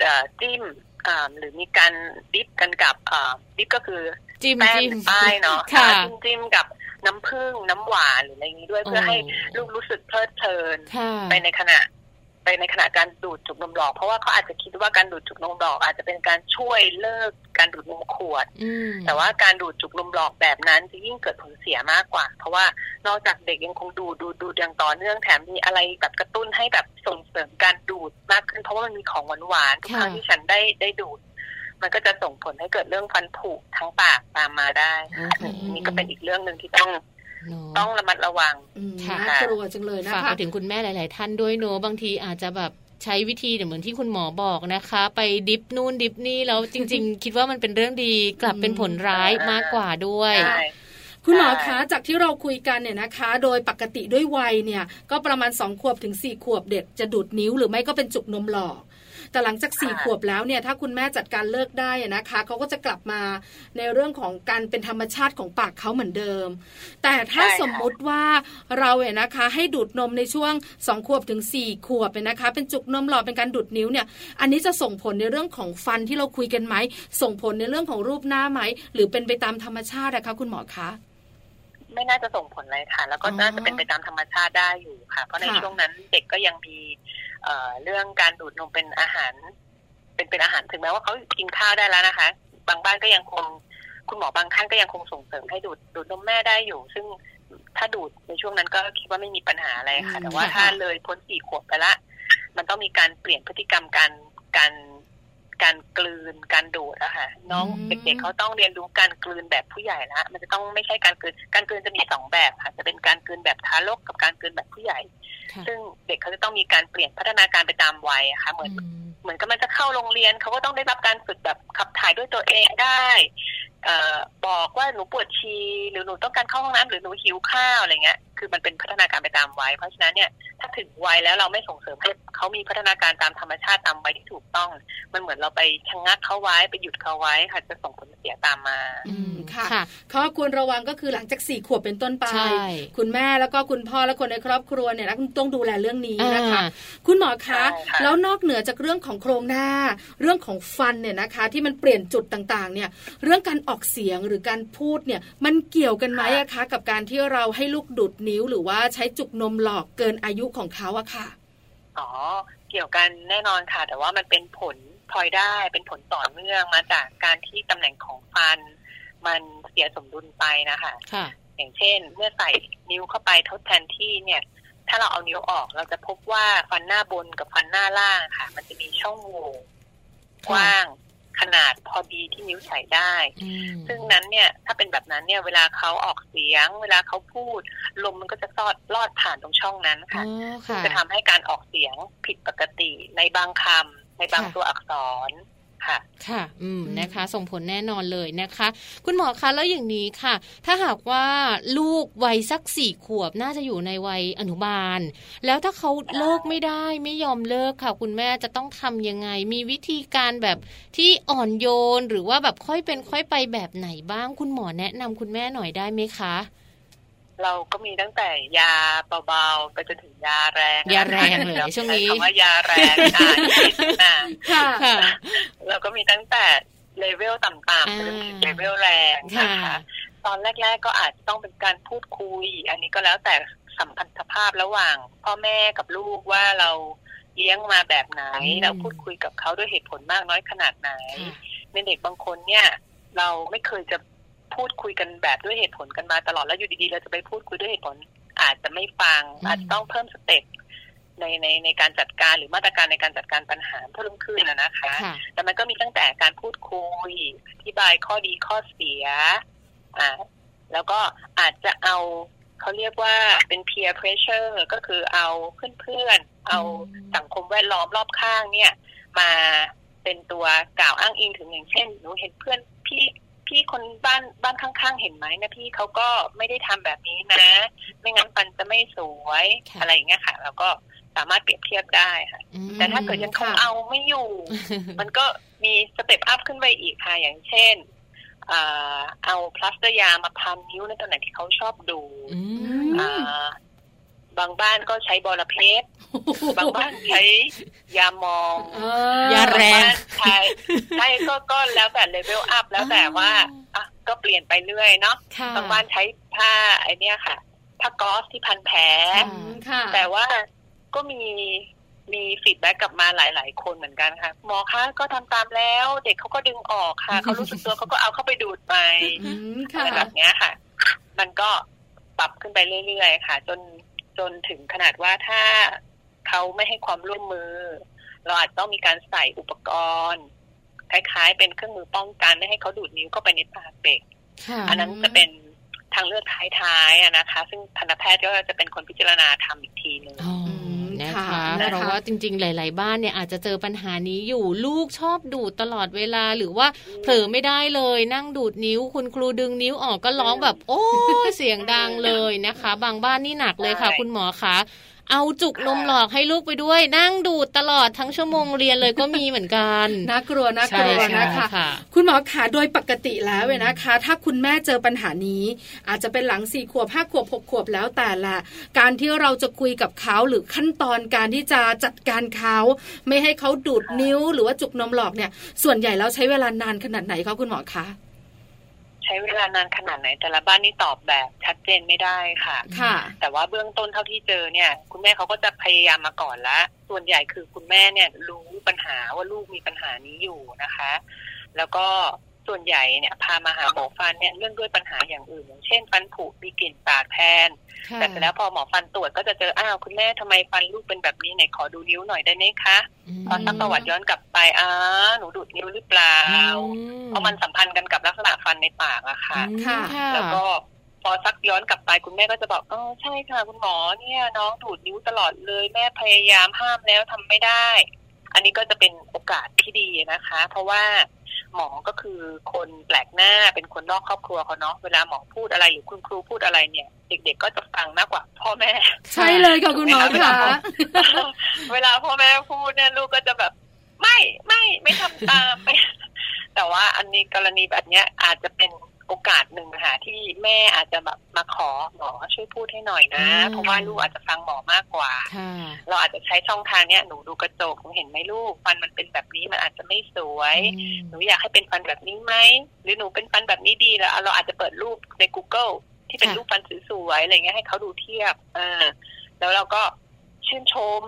เอ่อจิ้มอ่าหรือมีการดิฟกันกับอ่าดิฟก็คือจิ้มแป้งจิ้มป้ายเนาะค่ะจิ้มจิ้มกับ น้ำผึ้งน้ำหวานหรืออะไรอย่างนี้ด้วยเพื่อให้ลูกรู้สึกเพลิดเพลินค่ะไปในขณะไปในขณะการดูดจุกนมหลอก เพราะว่าเขาอาจจะคิดว่าการดูดจุกนมหลอก อาจจะเป็นการช่วยเลิกการดูดนมขวดอืมแต่ว่าการดูดจุกนมหลอกแบบนั้นจะยิ่งเกิดผลเสียมากกว่า เพราะว่านอกจากเด็กยังคงดูดดูดดูดอย่างต่อเนื่องแถมมีอะไรแบบกระตุ้นให้แบบส่งเสริมการดูดมากขึ้น เพราะว่ามันมีของหวานหวานๆทุกครั้งค่ะที่ฉันได้ได้ดูด มันก็จะส่งผลให้เกิดเรื่องฟันผุทั้งปากตามมาได้โอ้โหนี่ก็เป็นอีกเรื่องหนึ่งที่ต้องเนอะต้องระมัดระวังอืมค่ะน่ากลัวจังเลยนะฝากคะไปถึงคุณแม่หลาย ๆ ท่านด้วยเนอะบางทีอาจจะแบบใช้วิธีเหมือนที่คุณหมอบอกนะคะ ไปดิฟนู่นดิฟนี่แล้วจริง ๆ คิดว่ามันเป็นเรื่องดีกลับเป็นผลร้ายมากกว่าด้วยใช่คุณหมอใช่คะจากที่เราคุยกันเนี่ยนะคะ โดยปกติด้วยวัยเนี่ย ก็ประมาณสองขวบถึงสี่ขวบเด็กจะดูดนิ้วหรือไม่ก็เป็นจุกนมหลอก แต่หลังจากสี่ขวบแล้วเนี่ยถ้าคุณแม่จัดการเลิกได้อะนะคะเขาก็จะกลับมาในเรื่องของการเป็นธรรมชาติของปากเขาเหมือนเดิม แต่ถ้าใช่ค่ะสมมุติว่าเราเนี่ยนะคะให้ดูดนมในช่วงสองขวบถึงสี่ขวบเนี่ยนะคะ เป็นจุกนมหลอกเป็นการดูดนิ้วเนี่ย อันนี้จะส่งผลในเรื่องของฟันที่เราคุยกันไหมส่งผลในเรื่องของรูปหน้าไหม หรือเป็นไปตามธรรมชาติอะคะคุณหมอคะไม่น่าจะส่งผลอะไรค่ะ แล้วก็อ๋อน่าจะเป็นไปตามธรรมชาติได้อยู่ค่ะ เพราะในค่ะช่วงนั้นเด็กก็ยังมี เอ่อเรื่องการดูดนมเป็นอาหาร เป็นเป็นอาหารถึงแม้ว่าเขากินข้าวได้แล้วนะคะ บางบ้านก็ยังคงคุณหมอบางท่านก็ยังคงส่งเสริมให้ดูดดูดนมแม่ได้อยู่ ซึ่งถ้าดูดในช่วงนั้นก็คิดว่าไม่มีปัญหาอะไรค่ะ แต่ว่าถ้าเลยพ้นสี่ขวบไปละ มันต้องมีการเปลี่ยนพฤติกรรมการการ การกลืนการดูดอะค่ะน้องอืมเด็กๆเขาต้องเรียนรู้การกลืนแบบผู้ใหญ่ละมันจะต้องไม่ใช่การกลืนการกลืนจะมีสองแบบค่ะจะเป็นการกลืนแบบทารกกับการกลืนแบบผู้ใหญ่ค่ะซึ่งเด็กเขาจะต้องมีการเปลี่ยนพัฒนาการไปตามวัยอะค่ะเหมือนอืมเหมือนกับมันจะเข้าโรงเรียนเขาก็ต้องได้รับการฝึกแบบขับถ่ายด้วยตัวเองได้เอ่อบอกว่าหนูปวดฉี่หรือหนูต้องการเข้าห้องน้ำหรือหนูหิวข้าวอะไรเงี้ย คือมันเป็นพัฒนาการไปตามวัยเพราะฉะนั้นเนี่ยถ้าถึงวัยแล้วเราไม่ส่งเสริมให้เขามีพัฒนาการตามธรรมชาติตามวัยที่ถูกต้อง มันเหมือนเราไปชะงักเขาไว้ไปหยุดเขาไว้ค่ะจะส่งผลเสียตามมา อืมค่ะค่ะข้อควรระวังก็คือหลังจากสี่ขวบเป็นต้นไปใช่คุณแม่แล้วก็คุณพ่อและคนในครอบครัวเนี่ยต้องดูแลเรื่องนี้นะคะอ่าคุณหมอคะใช่ค่ะแล้วนอกเหนือจากเรื่องของโครงหน้า เรื่องของฟันเนี่ยนะคะ ที่มันเปลี่ยนจุดต่างๆ เนี่ย เรื่องการออกเสียงหรือการพูดเนี่ยมันเกี่ยวกันไหมอะคะกับการที่เราให้ลูกดูดนิ้วหรือว่าใช้จุกนมหลอกเกินอายุของเขาอะค่ะ อ๋อ เกี่ยวกันแน่นอนค่ะ แต่ว่ามันเป็นผลพลอยได้เป็นผลต่อเนื่องมาจากการที่ตำแหน่งของฟัน มันเสียสมดุลไปนะคะค่ะ อย่างเช่น เมื่อใส่นิ้วเข้าไปทดแทนที่เนี่ย ถ้าเราเอานิ้วออกเราจะพบว่าฟันหน้าบนกับฟันหน้าล่างค่ะ มันจะมีช่องโหว่กว้าง ขนาดพอดีที่นิ้วใส่ได้อืมซึ่งนั้นเนี่ยถ้าเป็นแบบนั้นเนี่ยเวลาเขาออกเสียง เวลาเขาพูด ลมมันก็จะซอดลอดผ่านตรงช่องนั้นอ๋อค่ะค่ะจะทำให้การออกเสียงผิดปกติในบางคำในบางค่ะตัวอักษร ค่ะ ค่ะอืมอืมนะคะ ส่งผลแน่นอนเลยนะคะ คุณหมอคะแล้วอย่างนี้ค่ะ ถ้าหากว่าลูกวัยสักสี่ขวบน่าจะอยู่ในวัยอนุบาล แล้วถ้าเขาเลิกไม่ได้ไม่ยอมเลิกค่ะ คุณแม่จะต้องทำยังไง มีวิธีการแบบที่อ่อนโยนหรือว่าแบบค่อยเป็นค่อยไปแบบไหนบ้าง คุณหมอแนะนำคุณแม่หน่อยได้ไหมคะ เราก็มีตั้งแต่ยาเบาๆไปจนถึงยาแรงยาแรงเลยราช่วงนี้ใช้คำว่ายาแรงอ่าอ่าค่ะค่ะเราก็มีตั้งแต่เลเวลต่ำๆไปจนถึงเลเวลแรงนะค่ะคะตอนแรก ๆ ก็อาจจะต้องเป็นการพูดคุย อันนี้ก็แล้วแต่สัมพันธภาพระหว่าง พ่อแม่กับลูกว่าเราเลี้ยงมาแบบไหนอืมเราพูดคุยกับเขาด้วยเหตุผลมากน้อยขนาดไหนค่ะในเด็กบางคนเนี่ย เราไม่เคยจะ พูดคุยกันแบบด้วยเหตุผลกันมาตลอดแล้วอยู่ดีๆ เราจะไปพูดคุยด้วยเหตุผล อาจจะไม่ฟังอืมอาจจะต้องเพิ่มสเต็ปในในในการจัดการหรือมาตรการในการจัดการปัญหาเพิ่มขึ้นนะนะคะค่ะแต่มันก็มีตั้งแต่การพูดคุยอธิบายข้อดีข้อเสียอ่าแล้วก็อาจจะเอาเขาเรียกว่าเป็น peer pressure ก็คือเอาเพื่อนๆ เอาอืมสังคมแวดล้อมรอบข้างเนี่ย มาเป็นตัวกล่าวอ้างอิงถึงอย่างเช่นหนูเห็นเพื่อนพี่ พี่คนบ้านบ้านข้างๆ เห็นไหมนะพี่เขาก็ไม่ได้ทำแบบนี้นะ ไม่งั้นฟันจะไม่สวยค่ะอะไรอย่างเงี้ยค่ะ แล้วก็สามารถเปรียบเทียบได้ค่ะอืมแต่ถ้าเกิดยังคงค่ะเอาไม่อยู่ มันก็มี step up ขึ้นไปอีกค่ะ อย่างเช่นอ่าเอาพลาสเตอร์ยามาพันนิ้วในตำแหน่งที่เขาชอบดูดอืมอ่า บางบ้านก็ใช้บอระเพ็ดบางบ้านใช้ยามองเออยาแรงบางบ้านใช้ใช่ก็ก็แล้วแต่ level up แล้วแต่ว่าอะก็เปลี่ยนไปเรื่อยเนาะค่ะบางบ้านใช้ผ้าไอเนี้ยค่ะผ้าก๊อซที่พันแผลค่ะอืมค่ะแต่ว่าก็มีมีฟีดแบ็กกลับมาหลาย ๆ คนเหมือนกันค่ะหมอคะก็ทำตามแล้ว เด็กเขาก็ดึงออกค่ะเขารู้สึกตัวเขาก็เอาเข้าไปดูดไปอืมอะค่ะไรแบบเนี้ยค่ะ มันก็ปรับขึ้นไปเรื่อย ๆ ค่ะ จน จนถึงขนาดว่าถ้าเขาไม่ให้ความร่วมมือ เราอาจต้องมีการใส่อุปกรณ์ คล้ายๆ เป็นเครื่องมือป้องกันไม่ให้เขาดูดนิ้วเข้าไปในปากเด็กค่ะอันนั้นจะเป็นทางเลือกท้ายๆอะนะคะ ซึ่งทันตแพทย์ก็จะเป็นคนพิจารณาทำอีกทีหนึ่งอ๋อม นะคะค่ะนะคะ เพราะว่าจริง ๆ หลาย ๆ บ้านเนี่ยอาจจะเจอปัญหานี้อยู่ลูกชอบดูดตลอดเวลาหรือว่าเผลอไม่ได้เลย นั่งดูดนิ้ว คุณครูดึงนิ้วออกก็ร้องแบบ โอ้ยเสียงดังเลยนะคะ บางบ้านนี่หนักเลยค่ะใช่คุณหมอคะ เอาจุกนมหลอกให้ลูกไปด้วย นั่งดูดตลอดทั้งชั่วโมงเรียนเลยก็มีเหมือนกันน่ากลัวน่ากลัวใช่นะคะค่ะคุณหมอขาโดยปกติแล้วเว้ยนะคะ ถ้าคุณแม่เจอปัญหานี้ อาจจะเป็นหลังสี่ขวบห้าขวบหกขวบแล้วแต่ละ การที่เราจะคุยกับเขาหรือขั้นตอนการที่จะจัดการเขาไม่ให้เขาดูดนิ้ว หรือว่าจุกนมหลอกเนี่ย ส่วนใหญ่แล้วใช้เวลานานขนาดไหนคะคุณหมอคะใช้เวลานานขนาดไหน แต่ละบ้านนี่ตอบแบบชัดเจนไม่ได้ค่ะ ค่ะ แต่ว่าเบื้องต้นเท่าที่เจอเนี่ย คุณแม่เขาก็จะพยายามมาก่อนละ ส่วนใหญ่คือคุณแม่เนี่ยรู้ปัญหาว่าลูกมีปัญหานี้อยู่นะคะ แล้วก็ ส่วนใหญ่เนี่ยพามาหาหมอฟันเนี่ยเรื่องด้วยปัญหาอย่างอื่นอย่างเช่น ฟันผุมีกลิ่นปากแทนค่ะแต่เสร็จแล้วพอหมอฟันตรวจก็จะเจออ้าวคุณแม่ทำไมฟันลูกเป็นแบบนี้ไหนขอดูนิ้วหน่อยได้ไหมคะมพอซักประวัติย้อนกลับไปอ้าหนูดูดนิ้วหรือเปล่าอืเพราะมันสัมพันธ์กันกับลักษณะฟันในปากอะค่ะอืมค่ะค่ะแล้วก็พอซักย้อนกลับไปคุณแม่ก็จะบอกอ๋อใช่ค่ะ คุณหมอเนี่ยน้องดูดนิ้วตลอดเลย แม่พยายามห้ามแล้วทำไม่ได้ อันนี้ก็จะเป็นโอกาสที่ดีนะคะ เพราะว่า หมอก็คือคนแปลกหน้าเป็นคนนอกครอบครัวเขาเนาะเวลาหมอพูดอะไรหรือคุณครูพูดอะไรเนี่ย เด็กๆก็จะฟังมากกว่าพ่อแม่ ใช่เลยค่ะคุณหมอค่ะเวลาพ่อแม่พูดเนี่ยลูกก็จะแบบ ไม่ไม่ไม่ทำตามไม่แต่ว่าอันนี้กรณีแบบเนี้ยอาจจะเป็น โอกาสหนึ่งค่ะที่แม่อาจจะแบบมาขอหมอช่วยพูดให้หน่อยนะอืมเพราะว่าลูกอาจจะฟังหมอมากกว่าค่ะเราอาจจะใช้ช่องทางเนี้ยหนูดูกระจกหนูเห็นไหมลูกฟันมันเป็นแบบนี้มันอาจจะไม่สวยอืมหนูอยากให้เป็นฟันแบบนี้ไหมหรือหนูเป็นฟันแบบนี้ดีแล้วเราอาจจะเปิดรูปใน Google ที่เป็นค่ะรูปฟันสวยๆอะไรเงี้ยให้เขาดูเทียบอ่าแล้วเราก็ชื่นชม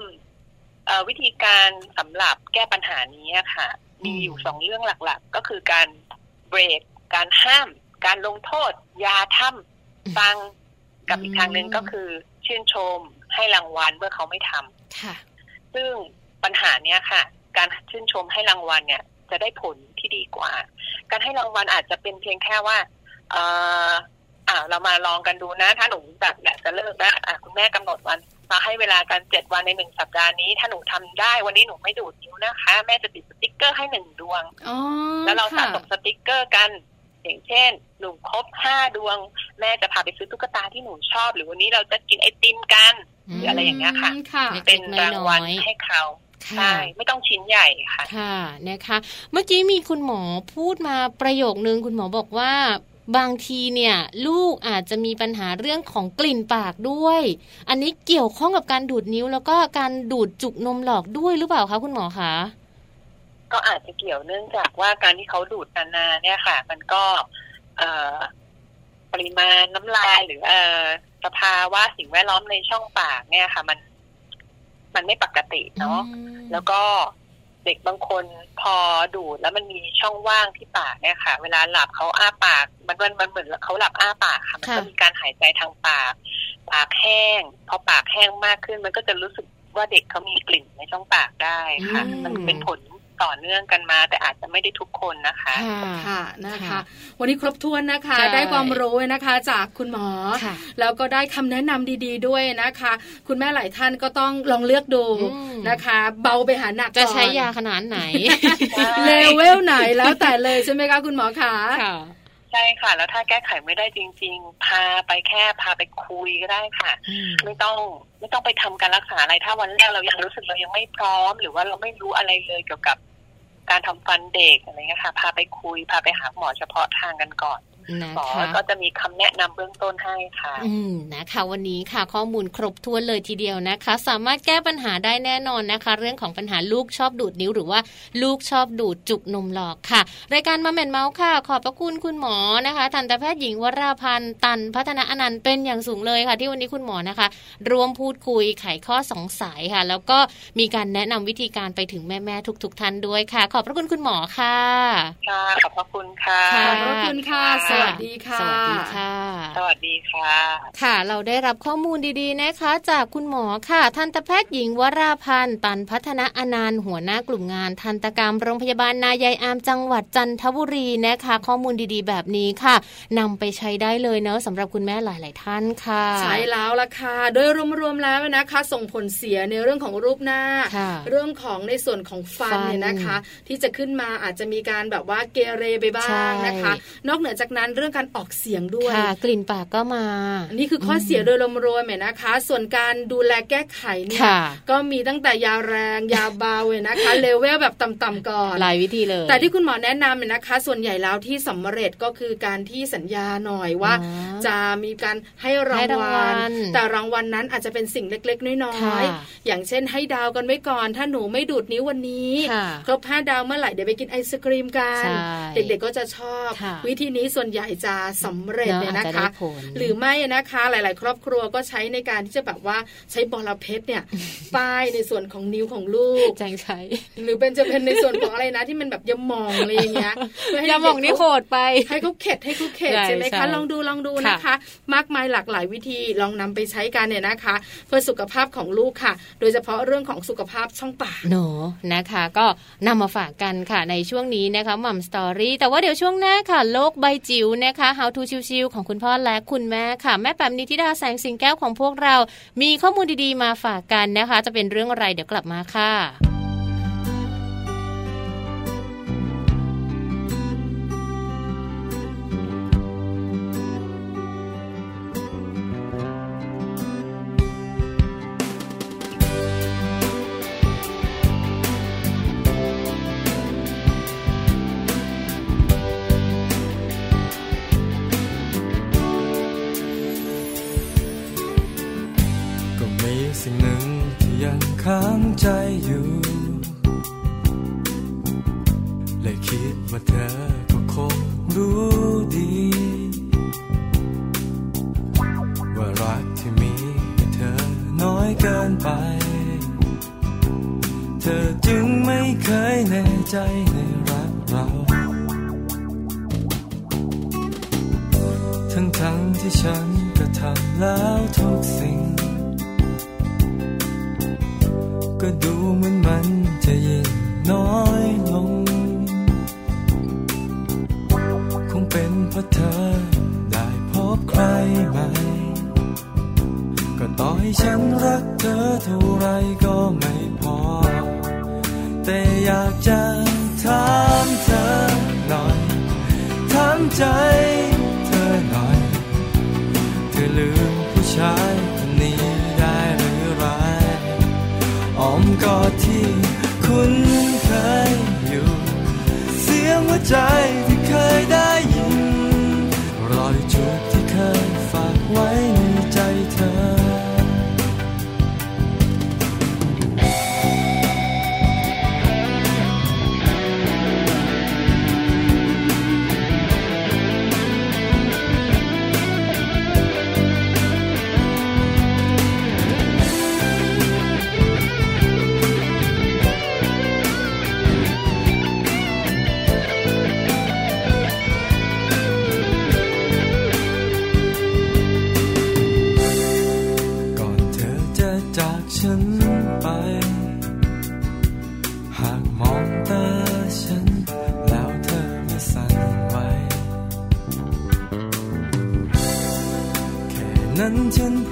เอ่อวิธีการสำหรับแก้ปัญหานี้อะค่ะ มีอยู่สองเรื่องหลัก ๆ ก็คือการเบรกการห้าม การลงโทษ ยาทำฟังกับอีกทางหนึ่งก็คือชื่นชมให้รางวัลเมื่อเขาไม่ทำค่ะซึ่งปัญหาเนี้ยค่ะ การชื่นชมให้รางวัลเนี่ย จะได้ผลที่ดีกว่า การให้รางวัลอาจจะเป็นเพียงแค่ว่าเอออ่าเรามาลองกันดูนะ ถ้าหนูแบบอยากจะเลิกนะอะคุณแม่กำหนดวันมาให้เวลากันเจ็ดวันในหนึ่งสัปดาห์นี้ ถ้าหนูทำได้วันนี้หนูไม่ดูดนิ้วนะคะ แม่จะติดสติ๊กเกอร์ให้หนึ่งดวงอ๋อแล้วเราสะค่ะสะสมสติกเกอร์กัน อย่างเช่น หนูครบห้าดวง แม่จะพาไปซื้อตุ๊กตาที่หนูชอบ หรือวันนี้เราจะกินไอติมกันหรืออะไรอย่างเงี้ยค่ะมค่ะเล็กๆเป็นรางวัลน้อยๆให้เขาค่ะใช่ไม่ต้องชิ้นใหญ่ค่ะ ค่ะนะคะ เมื่อกี้มีคุณหมอพูดมาประโยคนึงคุณหมอบอกว่าบางทีเนี่ย ลูกอาจจะมีปัญหาเรื่องของกลิ่นปากด้วย อันนี้เกี่ยวข้องกับการดูดนิ้วแล้วก็การดูดจุกนมหลอกด้วยหรือเปล่าคะคุณหมอคะ ก็อาจจะเกี่ยวเนื่องจากว่าการที่เขาดูดนานๆเนี่ยค่ะ มันก็เอ่อปริมาณน้ำลายหรือเอ่อสภาวะสิ่งแวดล้อมในช่องปากเนี่ยค่ะ มันมันไม่ปกติเนาะแล้วก็เด็กบางคนพอดูดแล้วมันมีช่องว่างที่ปากเนี่ยค่ะ เวลาหลับเขาอ้าปาก มันมันมันเหมือนเขาหลับอ้าปากค่ะมันก็ค่ะมีการหายใจทางปาก ปากแห้ง พอปากแห้งมากขึ้น มันก็จะรู้สึกว่าเด็กเขามีกลิ่นในช่องปากได้ค่ะอืมมันเป็นผล ต่อเนื่องกันมา แต่อาจจะไม่ได้ทุกคนนะคะค่ะค่ะนะคะค่ะวันนี้ครบถ้วนนะคะใช่ได้ความรู้นะคะจากคุณหมอค่ะแล้วก็ได้คำแนะนำดีๆด้วยนะคะ คุณแม่หลายท่านก็ต้องลองเลือกดูอืมนะคะ เบาไปหาหนักจะก่อนใช้ยาขนาดไหนเลเวลไหนแล้วแต่เลยใช่ไหมคะคุณหมอคะค่ะใช่ค่ะ แล้วถ้าแก้ไขไม่ได้จริง ๆ พาไปแค่พาไปคุยก็ได้ค่ะอืมไม่ต้องไม่ต้องไปทำการรักษาอะไรถ้าวันแรกเรายังรู้สึกเรายังไม่พร้อม หรือว่าเราไม่รู้อะไรเลยเกี่ยวกับ การทำฟันเด็กอะไรเงี้ยค่ะ พาไปคุย พาไปหาหมอเฉพาะทางกันก่อน นะหมอคะก็จะมีคำแนะนำเบื้องต้นให้ค่ะ อืมนะคะวันนี้ค่ะข้อมูลครบถ้วนเลยทีเดียวนะคะ สามารถแก้ปัญหาได้แน่นอนนะคะ เรื่องของปัญหาลูกชอบดูดนิ้วหรือว่าลูกชอบดูดจุกนมหลอกค่ะ รายการมาแมนเมาส์ค่ะ ขอบพระคุณคุณหมอนะคะทันตแพทย์หญิงวราพันธ์ตันพัฒนาอนันต์เป็นอย่างสูงเลยค่ะ ที่วันนี้คุณหมอนะคะ รวมพูดคุยไขข้อสงสัยค่ะ แล้วก็มีการแนะนำวิธีการไปถึงแม่ๆทุก ๆท่านด้วยค่ะ ขอบพระคุณคุณหมอค่ะค่ะขอบพระคุณค่ะค่ะขอบพระคุณค่ะสวัสดีค่ะ สวัสดีค่ะ สวัสดีค่ะ ค่ะ เราได้รับข้อมูลดีๆนะคะ จากคุณหมอค่ะ ทันตแพทย์หญิงวราพันธ์ ตันพัฒนาอนันต์หัวหน้ากลุ่มงานทันตกรรมโรงพยาบาลนายายอามจังหวัดจันทบุรีนะคะ ข้อมูลดีๆ แบบนี้ค่ะนำไปใช้ได้เลยเนอะสำหรับคุณแม่หลาย ๆ ท่านค่ะ ใช่แล้วล่ะค่ะ โดยรวมๆแล้วนะคะ ส่งผลเสียในเรื่องของรูปหน้าค่ะเรื่องของในส่วนของฟันฟันเนี่ยนะคะ ที่จะขึ้นมาอาจจะมีการแบบว่าเกเรไปบ้างนะคะใช่นอกเหนือจากนั้นเรื่องการออกเสียงด้วยค่ะกลิ่นปากก็มาอันนี่คือข้อเสียโดยรวมๆเนี่ยนะคะ ส่วนการดูแลแก้ไขเนี่ยค่ะก็มีตั้งแต่ยาแรงยาเบาเลยนะคะเลเวลแบบต่ำๆก่อนหลายวิธีเลย แต่ที่คุณหมอแนะนำเนี่ยนะคะ ส่วนใหญ่แล้วที่สำเร็จก็คือการที่สัญญาหน่อยว่าอ๋อจะมีการให้ราให้งรางวัวัลลแต่รางวัลนั้นอาจจะเป็นสิ่งเล็ก ๆ น้อค่ะยๆอย่างเช่นให้ดาวกันไว้ก่อน ถ้าหนูไม่ดูดนิ้ววันนี้ค่ะครบห้าดาวเมื่อไหร่เดี๋ยวไปกินไอศครีมกันใช่เด็กๆก็จะชอบค่ะวิธีนี้ส่วนใหญ่จะสำเร็จเนอะเนี่ยนะอาจจะคะได้ผลหรือไม่นะคะหลาย ๆ ครอบครัวก็ใช้ในการที่จะแบบว่าใช้บอลเพชรเนี่ยป้ายในส่วนของนิ้วของลูกจังใช้ หรือเป็นจะเป็นในส่วนของอะไรนะที่มันแบบยาหมองอะไรอย่างเงี้ยเพื่ให้อย่ามองนี่โหดไป ให้เขาเข็ดให้เขาเข็ดใช่ใช่ไหมใช่คะลองดูลองดูนะคะ มากมายหลากหลายวิธีลองนำไปใช้กันเนี่ยนะคะ เพื่อสุขภาพของลูกค่ะ โดยเฉพาะเรื่องของสุขภาพช่องปากหนูนะคะ ก็นำมาฝากกันค่ะในช่วงนี้นะคะหม่ำสตอรี่แต่ว่าเดี๋ยวช่วงหน้าค่ะ โลกใบจิ๋วนะคะ How to ชิวๆของคุณพ่อและคุณแม่ค่ะ แม่แปมนิธิดาแสงสิงแก้วของพวกเรา มีข้อมูลดีๆมาฝากกันนะคะ จะเป็นเรื่องอะไรเดี๋ยวกลับมาค่ะ ว่าเธอก็คงรู้ดี ว่ารักที่มีให้เธอน้อยเกินไป เธอจึงไม่เคยแน่ใจในรักเรา ทั้งทั้งที่ฉันก็ทำแล้วทุกสิ่ง ก็ดูเหมือนมันจะยิ่งน้อยาเธอได้พบใครใหม่ก็ต่อให้ฉันรักเธอเท่าไรก็ไม่พอ แต่อยากจะถามเธอหน่อย ถามใจเธอหน่อย เธอลืมผู้ชายคนนี้ได้หรือไรอ้อมกอดที่คุ้นเคยอยู่ เสียงหัวใจที่เคยได้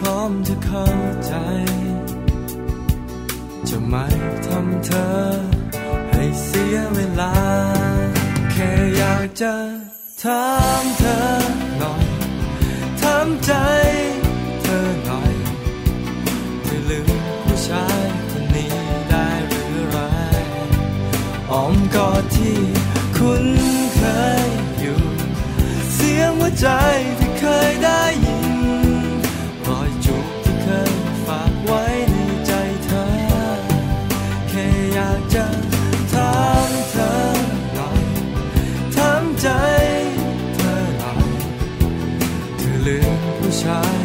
ร้อมจะเข้าใจ จะไม่ทำเธอ ให้เสียเวลา แค่อยากจะถามเธอหน่อยถามใจเธอหน่อยเธอลืมผู้ชายคนนี้ได้หรือไรอ้อมกอดที่คุ้นเคยอยู่ เสียงหัวใจที่เคยได้ยิน ม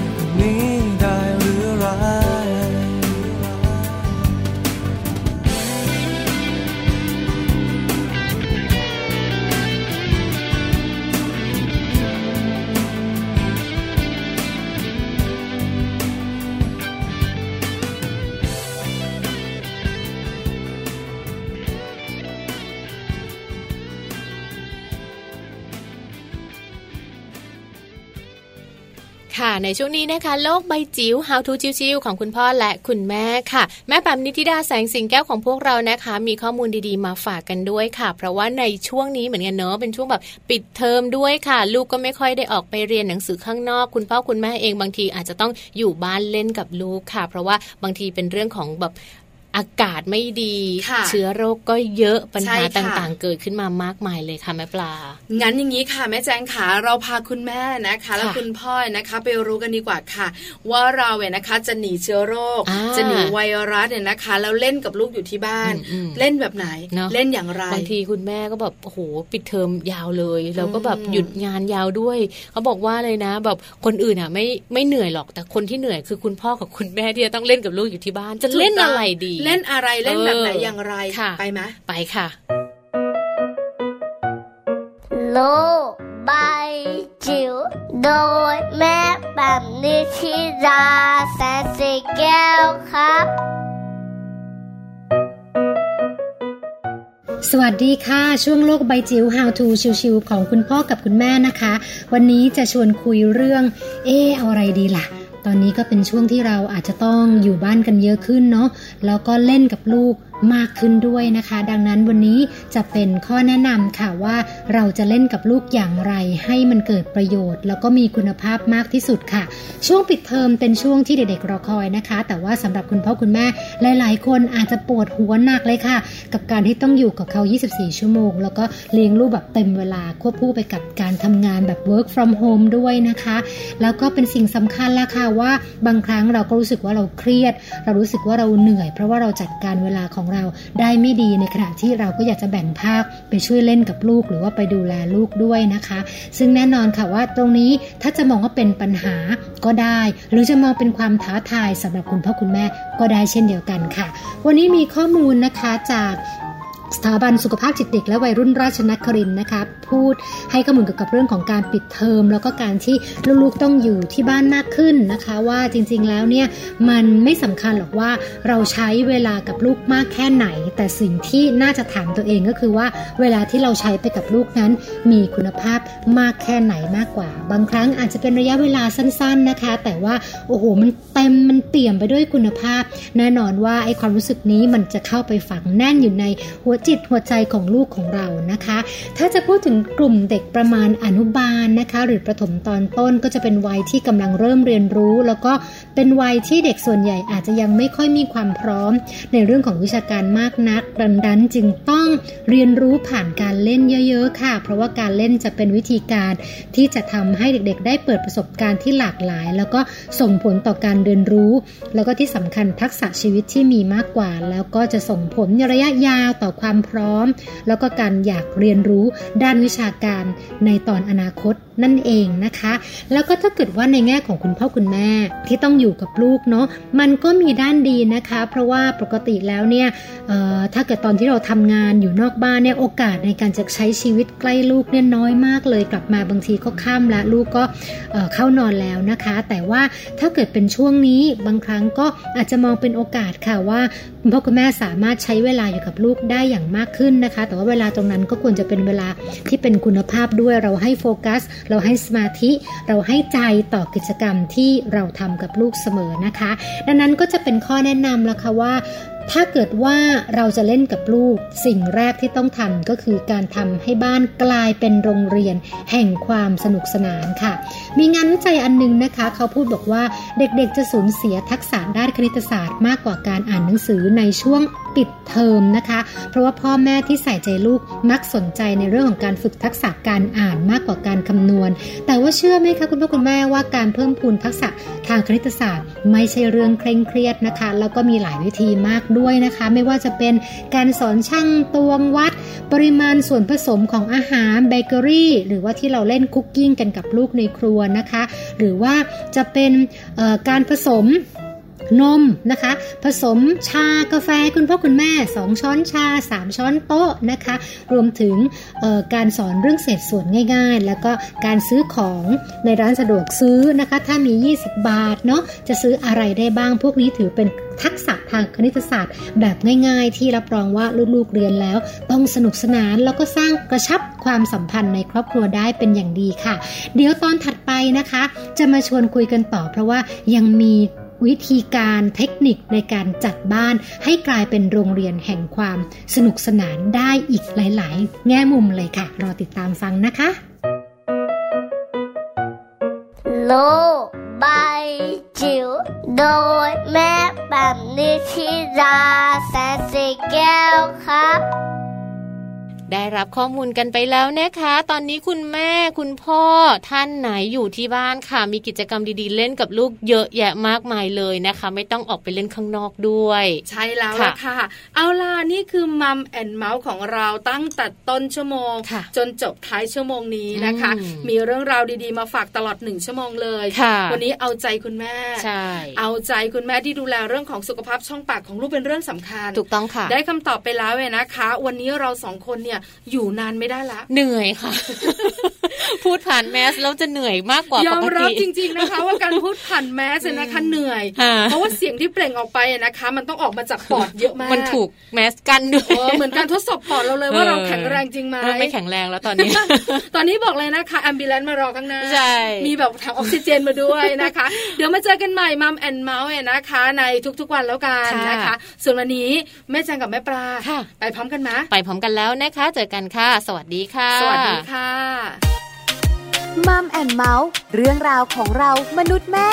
ในช่วงนี้นะคะ โลกใบจิ๋ว How to ชิวๆของคุณพ่อและคุณแม่ค่ะ แม่แปมนิติดาแสงสิงแก้วของพวกเรานะคะ มีข้อมูลดีๆมาฝากกันด้วยค่ะ เพราะว่าในช่วงนี้เหมือนกันเนอะเป็นช่วงแบบปิดเทอมด้วยค่ะ ลูกก็ไม่ค่อยได้ออกไปเรียนหนังสือข้างนอก คุณพ่อคุณแม่เองบางทีอาจจะต้องอยู่บ้านเล่นกับลูกค่ะ เพราะว่าบางทีเป็นเรื่องของแบบ อากาศไม่ดีค่ะเชื้อโรคก็เยอะปัญใช่หาค่ะต่างๆ เกิดขึ้นมามากมายเลยค่ะแม่ปลา งั้นอย่างนี้ค่ะแม่แจงขาเราพาคุณแม่นะคะ แล้วค่ะคุณพ่อนะคะไปรู้กันดีกว่าค่ะ ว่าเราเนี่ยนะคะจะหนีเชื้อโรคอ่าจะหนีไวรัสเนี่ยนะคะแล้วเล่นกับลูกอยู่ที่บ้านอืมเล่นแบบไหนเนอะเล่นอย่างไรบางทีคุณแม่ก็แบบโอ้โหปิดเทอมยาวเลยเราก็แบบอืมหยุดงานยาวด้วยเขาบอกว่าเลยนะ แบบคนอื่นอะไม่ไม่เหนื่อยหรอกแต่คนที่เหนื่อยคือคุณพ่อกับคุณแม่ที่จะต้องเล่นกับลูกอยู่ที่บ้าน จะเล่นอะไรดีเล่นอะไรเล่นแบบไหนเอออย่างไรค่ะไปไหมไปค่ะ โลกใบจิ๋วโดยแม่แบบนิชิราแสนสีแก้วครับสวัสดีค่ะ ช่วงโลกใบจิ๋ว How to ชิวๆของคุณพ่อกับคุณแม่นะคะ วันนี้จะชวนคุยเรื่อง เออเอาอะไรดีล่ะ ตอนนี้ก็เป็นช่วงที่เราอาจจะต้องอยู่บ้านกันเยอะขึ้นเนาะแล้วก็เล่นกับลูก มากขึ้นด้วยนะคะ ดังนั้นวันนี้จะเป็นข้อแนะนำค่ะว่าเราจะเล่นกับลูกอย่างไร ให้มันเกิดประโยชน์ แล้วก็มีคุณภาพมากที่สุดค่ะ ช่วงปิดเทอมเป็นช่วงที่เด็กๆรอคอยนะคะ แต่ว่าสำหรับคุณพ่อคุณแม่หลายๆ คนอาจจะปวดหัวหนักเลยค่ะ กับการที่ต้องอยู่กับเขา 24 ชั่วโมง แล้วก็เลี้ยงลูกแบบเต็มเวลาควบคู่ไปกับการทำงานแบบ work from home ด้วยนะคะ แล้วก็เป็นสิ่งสำคัญละค่ะว่าบางครั้งเราก็รู้สึกว่าเราเครียด เรารู้สึกว่าเราเหนื่อย เพราะว่าเราจัดการเวลาของเราได้ไม่ดีในขณะที่เราก็อยากจะแบ่งภาคไปช่วยเล่นกับลูก หรือว่าไปดูแลลูกด้วยนะคะ ซึ่งแน่นอนค่ะว่าตรงนี้ถ้าจะมองว่าเป็นปัญหาก็ได้ หรือจะมองเป็นความท้าทายสำหรับคุณพ่อคุณแม่ก็ได้เช่นเดียวกันค่ะ วันนี้มีข้อมูลนะคะจาก สถาบันสุขภาพจิตเด็กและวัยรุ่นราชนครินนะคะพูดให้ข้อมูลเกี่ยวกับเรื่องของการปิดเทอม แล้วก็การที่ลูกๆต้องอยู่ที่บ้านมากขึ้นนะคะ ว่าจริงๆแล้วเนี่ยมันไม่สำคัญหรอกว่าเราใช้เวลากับลูกมากแค่ไหน แต่สิ่งที่น่าจะถามตัวเองก็คือว่าเวลาที่เราใช้ไปกับลูกนั้น มีคุณภาพมากแค่ไหนมากกว่า บางครั้งอาจจะเป็นระยะเวลาสั้น ๆนะคะ แต่ว่าโอ้โหมันเต็มมันเปี่ยมไปด้วยคุณภาพ แน่นอนว่าไอ้ความรู้สึกนี้มันจะเข้าไปฝังแน่นอยู่ในหัวจิตหัวใจของลูกของเรานะคะ ถ้าจะพูดถึงกลุ่มเด็กประมาณอนุบาลนะคะ หรือประถมตอนต้นก็จะเป็นวัยที่กำลังเริ่มเรียนรู้ แล้วก็เป็นวัยที่เด็กส่วนใหญ่อาจจะยังไม่ค่อยมีความพร้อม ในเรื่องของวิชาการมากนักดังนั้นจึงต้องเรียนรู้ผ่านการเล่นเยอะ ๆ ค่ะ เพราะว่าการเล่นจะเป็นวิธีการที่จะทำให้เด็กๆ ได้เปิดประสบการณ์ที่หลากหลาย แล้วก็ส่งผลต่อการเรียนรู้ แล้วก็ที่สำคัญทักษะชีวิตที่มีมากกว่า แล้วก็จะส่งผลในระยะยาวต่อความพร้อม แล้วก็การอยากเรียนรู้ด้านวิชาการในตอนอนาคตนั่นเองนะคะ แล้วก็ถ้าเกิดว่าในแง่ของคุณพ่อคุณแม่ที่ต้องอยู่กับลูกเนาะมันก็มีด้านดีนะคะ เพราะว่าปกติแล้วเนี่ยถ้าเกิดตอนที่เราทำงานอยู่นอกบ้านเนี่ยโอกาสในการจะใช้ชีวิตใกล้ลูกเนี่ยน้อยมากเลยกลับมาบางทีก็ค่ำละลูกก็เข้านอนแล้วนะคะ แต่ว่าถ้าเกิดเป็นช่วงนี้บางครั้งก็อาจจะมองเป็นโอกาสค่ะว่าคุณพ่อคุณแม่สามารถใช้เวลาอยู่กับลูกได้อย่างมากขึ้นนะคะ แต่ว่าเวลาตรงนั้นก็ควรจะเป็นเวลาที่เป็นคุณภาพด้วยเราให้โฟกัสเราให้สมาธิเราให้ใจต่อกิจกรรมที่เราทำกับลูกเสมอนะคะ ดังนั้นก็จะเป็นข้อแนะนำแล้วค่ะว่า ถ้าเกิดว่าเราจะเล่นกับลูก สิ่งแรกที่ต้องทำก็คือการทำให้บ้านกลายเป็นโรงเรียน แห่งความสนุกสนานค่ะ มีงานวิจัยอันนึงนะคะ เขาพูดบอกว่าเด็กๆจะสูญเสียทักษะด้านคณิตศาสตร์มากกว่าการอ่านหนังสือในช่วงปิดเทอมนะคะ เพราะว่าพ่อแม่ที่ใส่ใจลูกมักสนใจในเรื่องของการฝึกทักษะการอ่านมากกว่าการคำนวณ แต่ว่าเชื่อไหมคะคุณพ่อคุณแม่ว่าการเพิ่มพูนทักษะทางคณิตศาสตร์ ไม่ใช่เรื่องเคร่งเครียดนะคะ แล้วก็มีหลายวิธีมากด้วยนะคะ ไม่ว่าจะเป็นการสอนช่างตวงวัด ปริมาณส่วนผสมของอาหารเบเกอรี่ หรือว่าที่เราเล่นคุกกิ้งกันกับลูกในครัวนะคะ หรือว่าจะเป็นการผสม นมนะคะ ผสมชากาแฟคุณพ่อคุณแม่ 2 ช้อนชา 3 ช้อนโต๊ะนะคะ รวมถึงการสอนเรื่องเศษส่วนง่ายๆ แล้วก็การซื้อของในร้านสะดวกซื้อนะคะ ถ้ามี 20 บาทเนาะจะซื้ออะไรได้บ้างพวกนี้ถือเป็นทักษะทางคณิตศาสตร์ แบบง่ายๆ ที่รับรองว่าลูกๆเรียนแล้ว ต้องสนุกสนานแล้วก็สร้างกระชับความสัมพันธ์ในครอบครัวได้เป็นอย่างดีค่ะ เดี๋ยวตอนถัดไปนะคะ จะมาชวนคุยกันต่อเพราะว่ายังมี วิธีการเทคนิคในการจัดบ้านให้กลายเป็นโรงเรียนแห่งความสนุกสนานได้อีกหลาย ๆ แง่มุมเลยค่ะ รอติดตามฟังนะคะ โลบบายจิ๋วโดยแม่แบบนิชิราแสนสีแก้วครับ ได้รับข้อมูลกันไปแล้วนะคะ ตอนนี้คุณแม่คุณพ่อท่านไหนอยู่ที่บ้านค่ะ มีกิจกรรมดีๆ เล่นกับลูกเยอะแยะมากมายเลยนะคะ ไม่ต้องออกไปเล่นข้างนอกด้วย ใช่แล้วค่ะละค่ะเอาล่ะนี่คือมัมแอนเมาส์ของเราตั้งแต่ต้นชั่วโมงค่ะจนจบท้ายชั่วโมงนี้นะคะอืมมีเรื่องราวดีๆ มาฝากตลอดหนึ่งชั่วโมงเลยค่ะวันนี้เอาใจคุณแม่ใช่เอาใจคุณแม่ที่ดูแลเรื่องของสุขภาพช่องปากของลูกเป็นเรื่องสำคัญ ถูกต้องค่ะ ได้คำตอบไปแล้วเว้ยนะคะ วันนี้เราสองคนเนี่ยอยู่นานไม่ได้ละเหนื่อยค่ะ พูดผ่านแมสแล้วจะเหนื่อยมากกว่ายอมปกรับติจริง ๆนะคะ ว่าการพูดผ่านแมสเนี่ยนะคะเหนื่อยค่ะเพราะว่าเสียงที่เปล่งออกไปอะนะคะ มันต้องออกมาจากปอดเยอะมากมันถูกแมสกันด้วยเออเหมือนการทดสอบปอดเราเลยว่าเราแข็งแรงจริงไหมเออไม่แข็งแรงแล้วตอนนี้ ตอนนี้บอกเลยนะคะแอมบิเลนมารอข้างหน้าใช่มีแบบถังออกซิเจนมาด้วยนะคะ เดี๋ยวมาเจอกันใหม่มัมแอนเมาส์นะคะ ในทุกๆวันแล้วกันค่ะนะคะ ส่วนวันนี้แม่แจงกับแม่ปลาค่ะไปพร้อมกันไหมไปพร้อมกันแล้วนะคะเจอกันค่ะ สวัสดีค่ะ สวัสดีค่ะมัมแอนเมาส์เรื่องราวของเรามนุษย์แม่